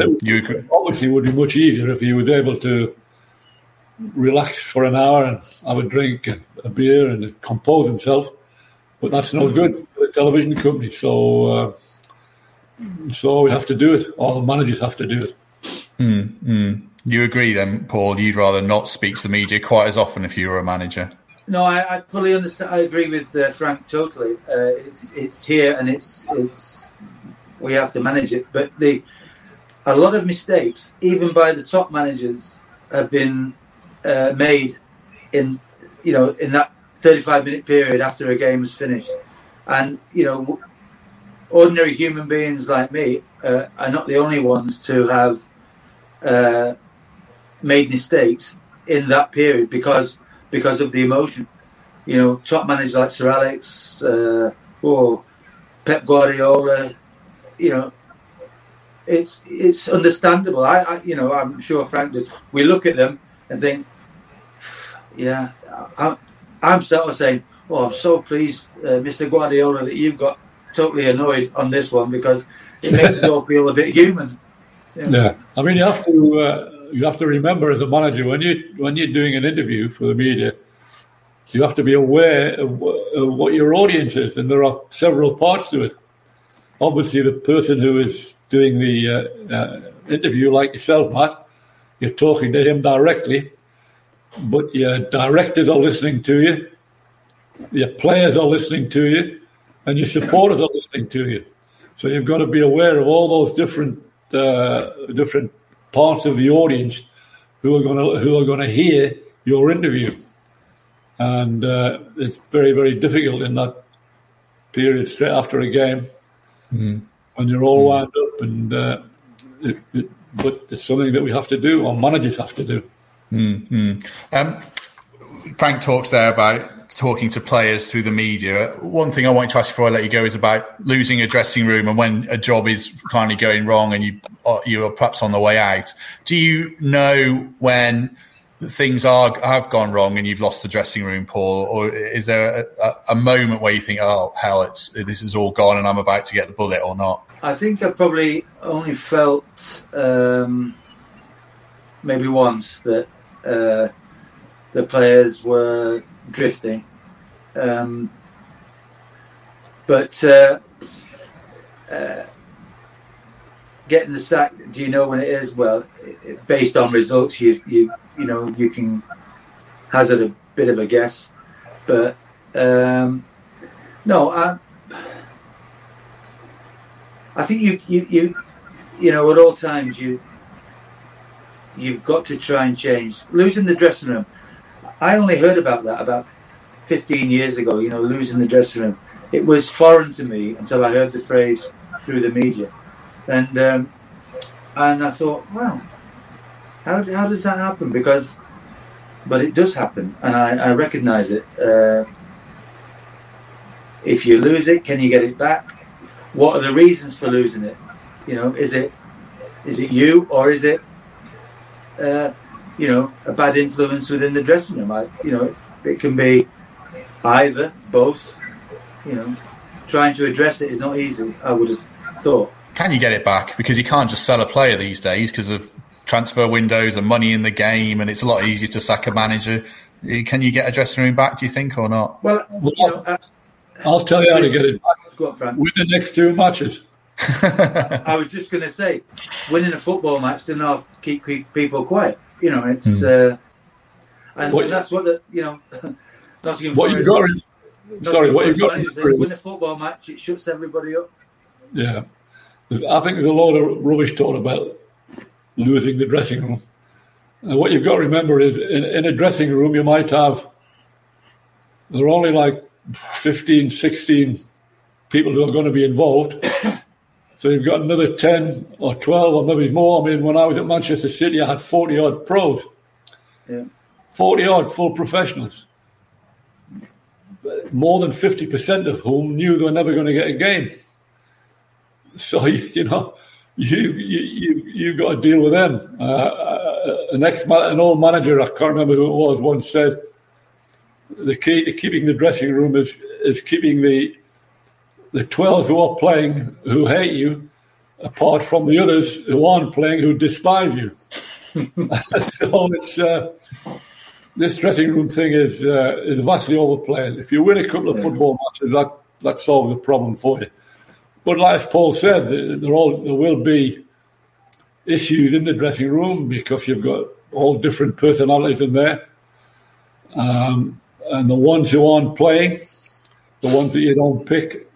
It would- You agree? obviously it would be much easier if he was able to relax for an hour and have a drink and a beer and compose himself. But that's no good for the television company, so uh, so we have to do it. All managers have to do it. You agree then, Paul? You'd rather not speak to the media quite as often if you were a manager. No, I, I fully understand. I agree with uh, Frank totally. Uh, it's it's here and it's it's we have to manage it. But the a lot of mistakes, even by the top managers, have been uh, made in you know in that 35 minute period after a game is finished, and you know ordinary human beings like me uh, are not the only ones to have uh, made mistakes in that period because because of the emotion. You know, top managers like Sir Alex uh, or Pep Guardiola. You know, it's it's understandable. I, I you know I'm sure Frank does. We look at them and think, yeah, I'm, I'm sort of saying, oh, I'm so pleased, uh, Mr. Guardiola, that you've got totally annoyed on this one because it makes us all feel a bit human. Yeah, I mean you have to uh, you have to remember as a manager when you when you're doing an interview for the media, you have to be aware of, of what your audience is, and there are several parts to it. Obviously, the person who is doing the uh, uh, interview, like yourself, Matt, you're talking to him directly, but your directors are listening to you, your players are listening to you, and your supporters are listening to you. So you've got to be aware of all those different uh, different parts of the audience who are going to who are going to hear your interview, and uh, it's very very difficult in that period straight after a game when you're all wound up and. Uh, it, it, but it's something that we have to do, or managers have to do. Um, Frank talks there about talking to players through the media. One thing I want to ask before I let you go is about losing a dressing room and when a job is finally going wrong and you are, you are perhaps on the way out. Do you know when things are have gone wrong and you've lost the dressing room, Paul, or is there a, a, a moment where you think, "Oh, hell, it's this is all gone and I'm about to get the bullet," or not? I think I probably only felt um, maybe once that uh, the players were drifting. Um, but uh, uh, getting the sack, do you know when it is? Well, it- it- based on results, you you you know you can hazard a bit of a guess, but um, no, I, I think you, you, you, you know, at all times you, you've got to try and change. Losing the dressing room, I only heard about that about 15 years ago. You know, losing the dressing room. It was foreign to me until I heard the phrase through the media, and um, and I thought, wow, how how does that happen? Because, but it does happen, and I, I recognise it. Uh, if you lose it, can you get it back? What are the reasons for losing it? You know, is it is it you or is it uh, you know a bad influence within the dressing room? I, you know, it can be either, both. You know, trying to address it is not easy. I would have thought. Can you get it back? Because you can't just sell a player these days because of transfer windows and money in the game, and it's a lot easier to sack a manager. Can you get a dressing room back? Do you think or not? Well, you know, uh, I'll tell you how to get it back. go on, Frank. Win the next two matches. [LAUGHS] I was just going to say, winning a football match doesn't have keep, keep people quiet. You know, it's uh, and, What- that's what the you know. [LAUGHS] Nottingham What you've got, in, sorry, what you've got, in Forest managers, they for win a football match, it shuts everybody up. yeah. I think there's a lot of rubbish talked about losing the dressing room. And what you've got to remember is in, in a dressing room, you might have, there are only like 15, 16 people who are going to be involved. So you've got another 10 or 12 or maybe more. I mean, when I was at Manchester City, I had 40 odd pros. Yeah. 40 odd full professionals. More than 50% of whom knew they were never going to get a game. So, [LAUGHS] you know, you, you, you, you've got to deal with them. Uh, uh an ex an old manager, I can't remember who it was, once said, the key to keeping the dressing room is, is keeping the the 12 who are playing who hate you, apart from the others who aren't playing who despise you. [LAUGHS] so it's uh, this dressing room thing is uh, is vastly overplayed. If you win a couple of football matches, that that solves the problem for you. But like as Paul said, there all there will be issues in the dressing room because you've got all different personalities in there, um, and the ones who aren't playing, the ones that you don't pick,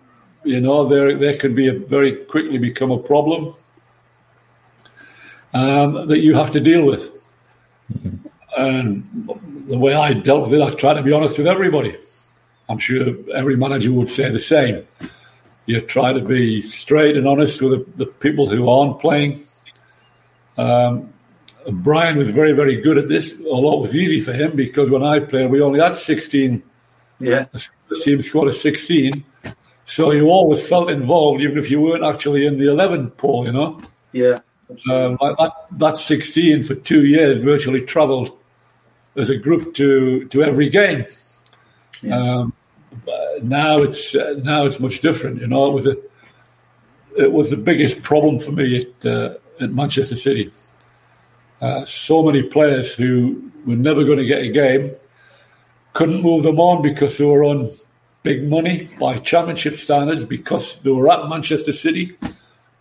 you know, there there could be a very quickly become a problem um, that you have to deal with. Mm-hmm. And the way I dealt with it, I try to be honest with everybody. I'm sure every manager would say the same. You try to be straight and honest with the, the people who aren't playing. Um, Brian was very, very good at this, A lot was easy for him because when I played, we only had 16. Yeah. The team scored a 16. So you always felt involved, even if you weren't actually in the 11 Paul, you know? Yeah. Um, that, that 16 for two years virtually travelled as a group to, to every game. Yeah. Um, now it's uh, now it's much different. You know, it was a it was the biggest problem for me at uh, at Manchester City. Uh, so many players who were never going to get a game couldn't move them on because they were on big money by championship standards because they were at Manchester City,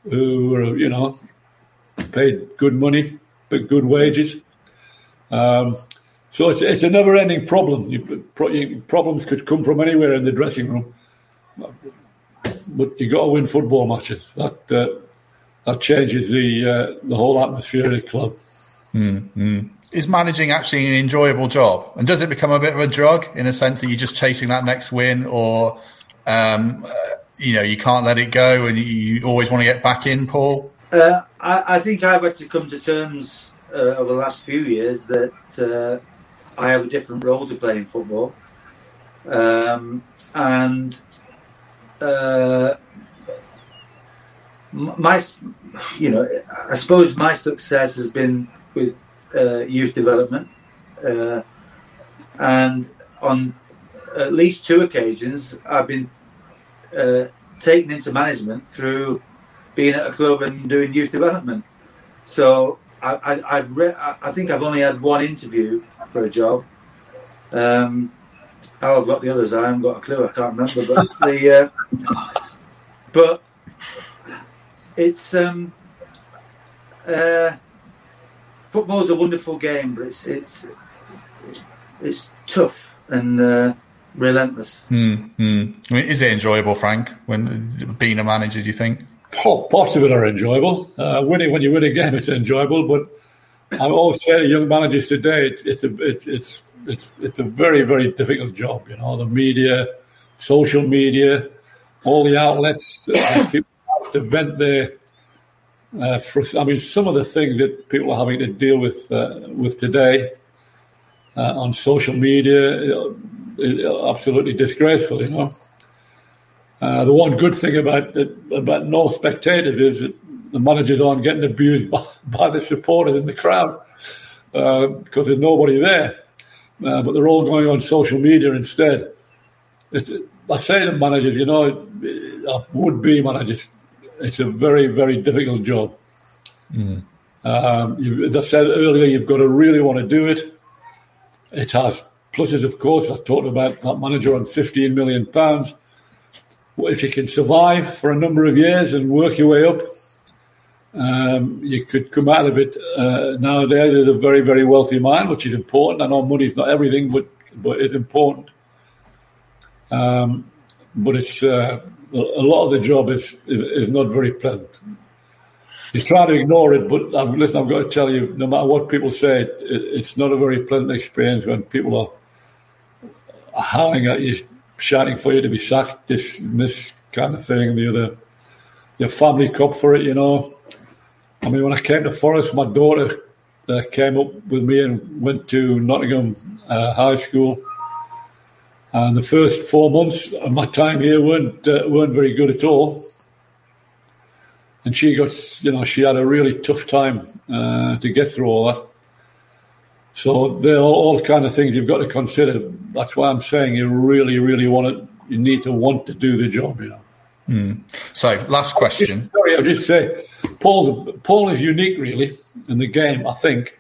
who were, you know, paid good money, but good wages. Um, so it's, it's a never ending problem. You, problems could come from anywhere in the dressing room. But you've got to win football matches. That, uh, that changes the, uh, the whole atmosphere of the club. Mm-hmm is managing actually an enjoyable job? And does it become a bit of a drug in a sense that you're just chasing that next win, or um, uh, you know you can't let it go and you always want to get back in, Paul? Uh, I, I, think I've had to come to terms uh, over the last few years that uh, I have a different role to play in football, um, and uh, my, you know, I suppose my success has been with uh, youth development, uh, and on at least two occasions, I've been uh, taken into management through being at a club and doing youth development. So I, I, I've re- I think I've only had one interview for a job. Um, how I've got the others, I haven't got a clue. I can't remember, but [LAUGHS] the uh, but it's um, uh, football's a wonderful game, but it's it's it's, it's tough and uh, relentless. Mm, mm. I mean, is it enjoyable, Frank? When being a manager, do you think? Oh, parts of it are enjoyable. Uh, winning when you win a game, it's enjoyable. But I always say to young managers today, it, it's a it, it's it's it's a very very difficult job. You know, the media, social media, all the outlets, people have to vent their uh, for, I mean, some of the things that people are having to deal with uh, with today uh, on social media, absolutely disgraceful. You know, uh, the one good thing about about no spectators is that the managers aren't getting abused by, [LAUGHS] by the supporters in the crowd uh, because there's nobody there, uh, but they're all going on social media instead. It, I say to managers, you know, would be managers it's a very, very difficult job. Mm. Um, you, as I said earlier, you've got to really want to do it. It has pluses, of course. I talked about that manager on 15 million pounds. If you can survive for a number of years and work your way up, um, you could come out of it. Uh, nowadays, there's a very, very wealthy man, which is important. I know money's not everything, but but it's important. Um, but it's uh, a lot of the job is is not very pleasant. You try to ignore it, but listen, I've got to tell you, no matter what people say, it, it's not a very pleasant experience when people are howling at you, shouting for you to be sacked, this this kind of thing, and the other. Your family cop for it, you know. I mean, when I came to Forest, my daughter uh, came up with me and went to Nottingham uh, High School. And the first four months of my time here weren't uh, weren't very good at all. And she got, you know, she had a really tough time uh, to get through all that. So there are all, kind of things you've got to consider. That's why I'm saying you really, really want to, you need to want to do the job, you know. Mm. So, last question. Sorry, I'll just say, Paul's Paul is unique, really, in the game. I think,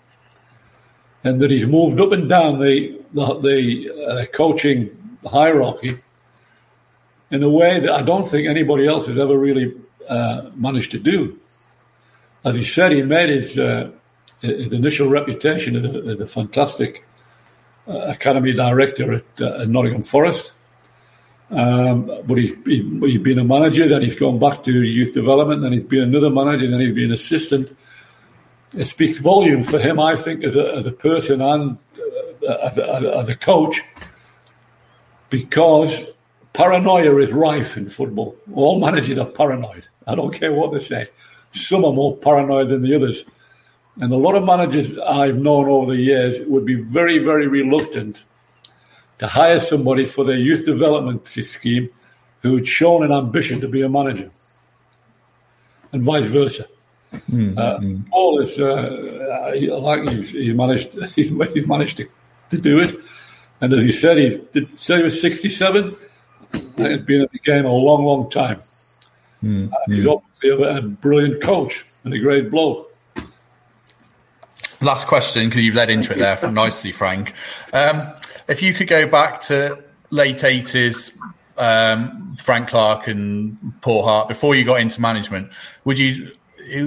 and that he's moved up and down the the, the uh, coaching hierarchy in a way that I don't think anybody else has ever really uh, managed to do. As he said, he made his, uh, his initial reputation as a, as a fantastic uh, academy director at, uh, at Nottingham Forest. Um, but he's, he's been a manager, then he's gone back to youth development, then he's been another manager, then he's been an assistant. It speaks volume for him, I think, as a, as a person and uh, as, a, as a coach, because paranoia is rife in football. All managers are paranoid. I don't care what they say. Some are more paranoid than the others. And a lot of managers I've known over the years would be very, very reluctant to hire somebody for their youth development scheme who had shown an ambition to be a manager, and vice versa. Mm-hmm. Uh, Paul is uh, like he's, he managed [LAUGHS] he's, he's managed to, to do it, and as he said, he did say he was sixty seven. He's been in the game a long, long time. Mm-hmm. he's obviously a, a brilliant coach and a great bloke. Last question, because you've led into it there from [LAUGHS] nicely, Frank. Um, if you could go back to late 80s, um, Frank Clark and Paul Hart, before you got into management, would you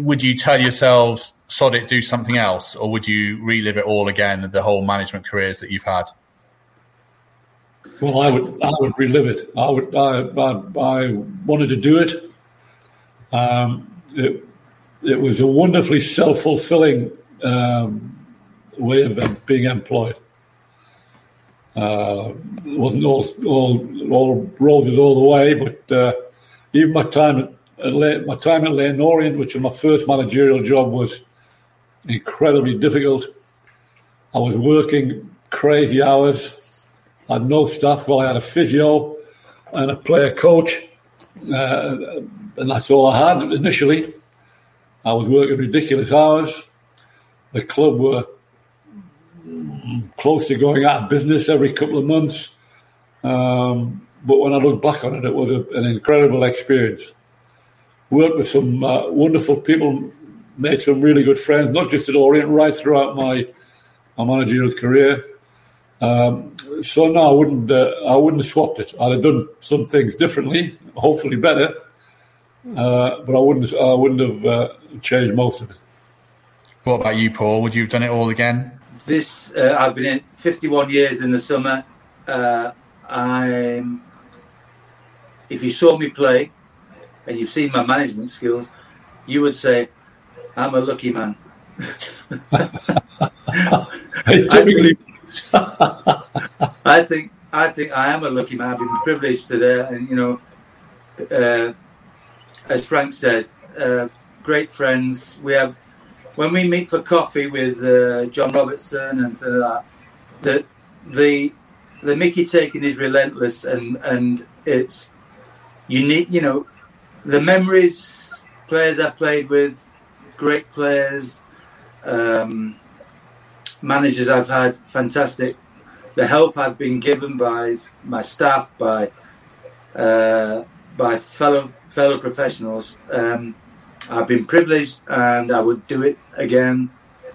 would you tell yourselves, sod it, do something else? Or would you relive it all again, the whole management careers that you've had? Well, I would, I would relive it. I would, I, I, I wanted to do it. Um, it, it was a wonderfully self-fulfilling um, way of being employed. Uh, it wasn't all, all, all roses all the way, but uh, even my time at my time at Leyton Orient, which was my first managerial job, was incredibly difficult. I was working crazy hours. I had no staff. Well, I had a physio and a player coach, uh, and that's all I had initially. I was working ridiculous hours. The club were close to going out of business every couple of months. Um, but when I look back on it, it was a, an incredible experience. Worked with some uh, wonderful people, made some really good friends, not just at Orient, right throughout my, my managerial career. Um, so no, I wouldn't. Uh, I wouldn't have swapped it. I'd have done some things differently, hopefully better, uh, but I wouldn't. I wouldn't have uh, changed most of it. What about you, Paul? Would you have done it all again? this uh, I've been in 51 years in the summer. Uh, I'm. If you saw me play, and you've seen my management skills, you would say I'm a lucky man. [LAUGHS] [LAUGHS] typically, I think I think I am a lucky man. I've been privileged to there, and you know, uh, as Frank says, uh, great friends. We have when we meet for coffee with uh, John Robertson and uh, the the the Mickey taking is relentless and and it's unique. You know, the memories players I've played with, great players, um, managers I've had, fantastic. The help I've been given by my staff, by uh, by fellow fellow professionals. Um, I've been privileged and I would do it again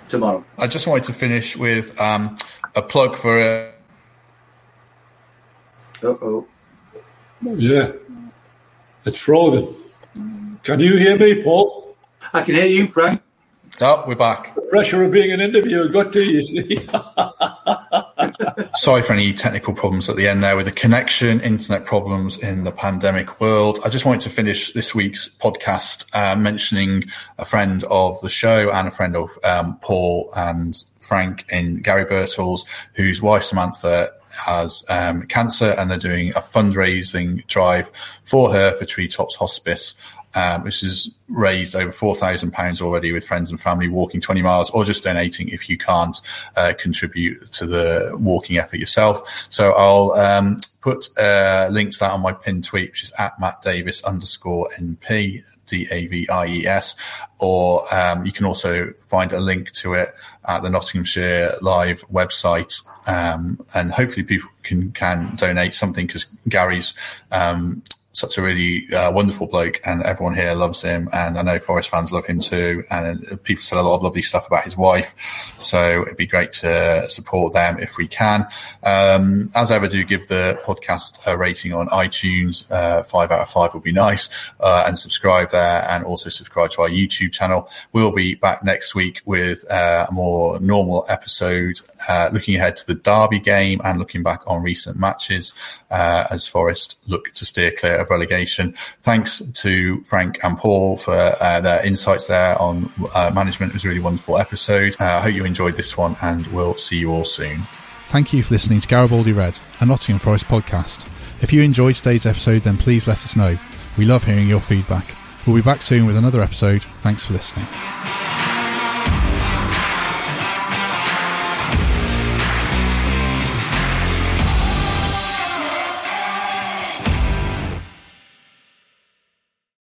tomorrow. I just wanted to finish with um, a plug for a. Uh oh. Yeah. It's frozen. Can you hear me, Paul? I can hear you, Frank. Oh, we're back. The pressure of being an interviewer got to you, see. [LAUGHS] Sorry for any technical problems at the end there with the connection, internet problems in the pandemic world. I just wanted to finish this week's podcast uh, mentioning a friend of the show and a friend of um, Paul and Frank in Gary Birtles, whose wife Samantha has um, cancer and they're doing a fundraising drive for her for Treetops Hospice um, which has raised over £4,000 already with friends and family walking 20 miles or just donating if you can't uh, contribute to the walking effort yourself. So I'll um, put uh, links to that on my pinned tweet, which is at Matt Davies underscore NP. D-A-V-I-E-S, or um, you can also find a link to it at the Nottinghamshire Live website. Um, and hopefully people can, can donate something because Gary's um, such a really uh, wonderful bloke, and everyone here loves him. And I know Forest fans love him too. And uh, people said a lot of lovely stuff about his wife. So it'd be great to support them if we can. Um, as ever, do give the podcast a rating on iTunes. Uh, five out of five would be nice. Uh, and subscribe there, and also subscribe to our YouTube channel. We'll be back next week with uh, a more normal episode, uh, looking ahead to the Derby game and looking back on recent matches as Forest look to steer clear of of relegation. Thanks to Frank and Paul for uh, their insights there on uh, management. It was a really wonderful episode. Uh, I hope you enjoyed this one and we'll see you all soon. Thank you for listening to Garibaldi Red, a Nottingham Forest podcast. If you enjoyed today's episode, then please let us know. We love hearing your feedback. We'll be back soon with another episode. Thanks for listening.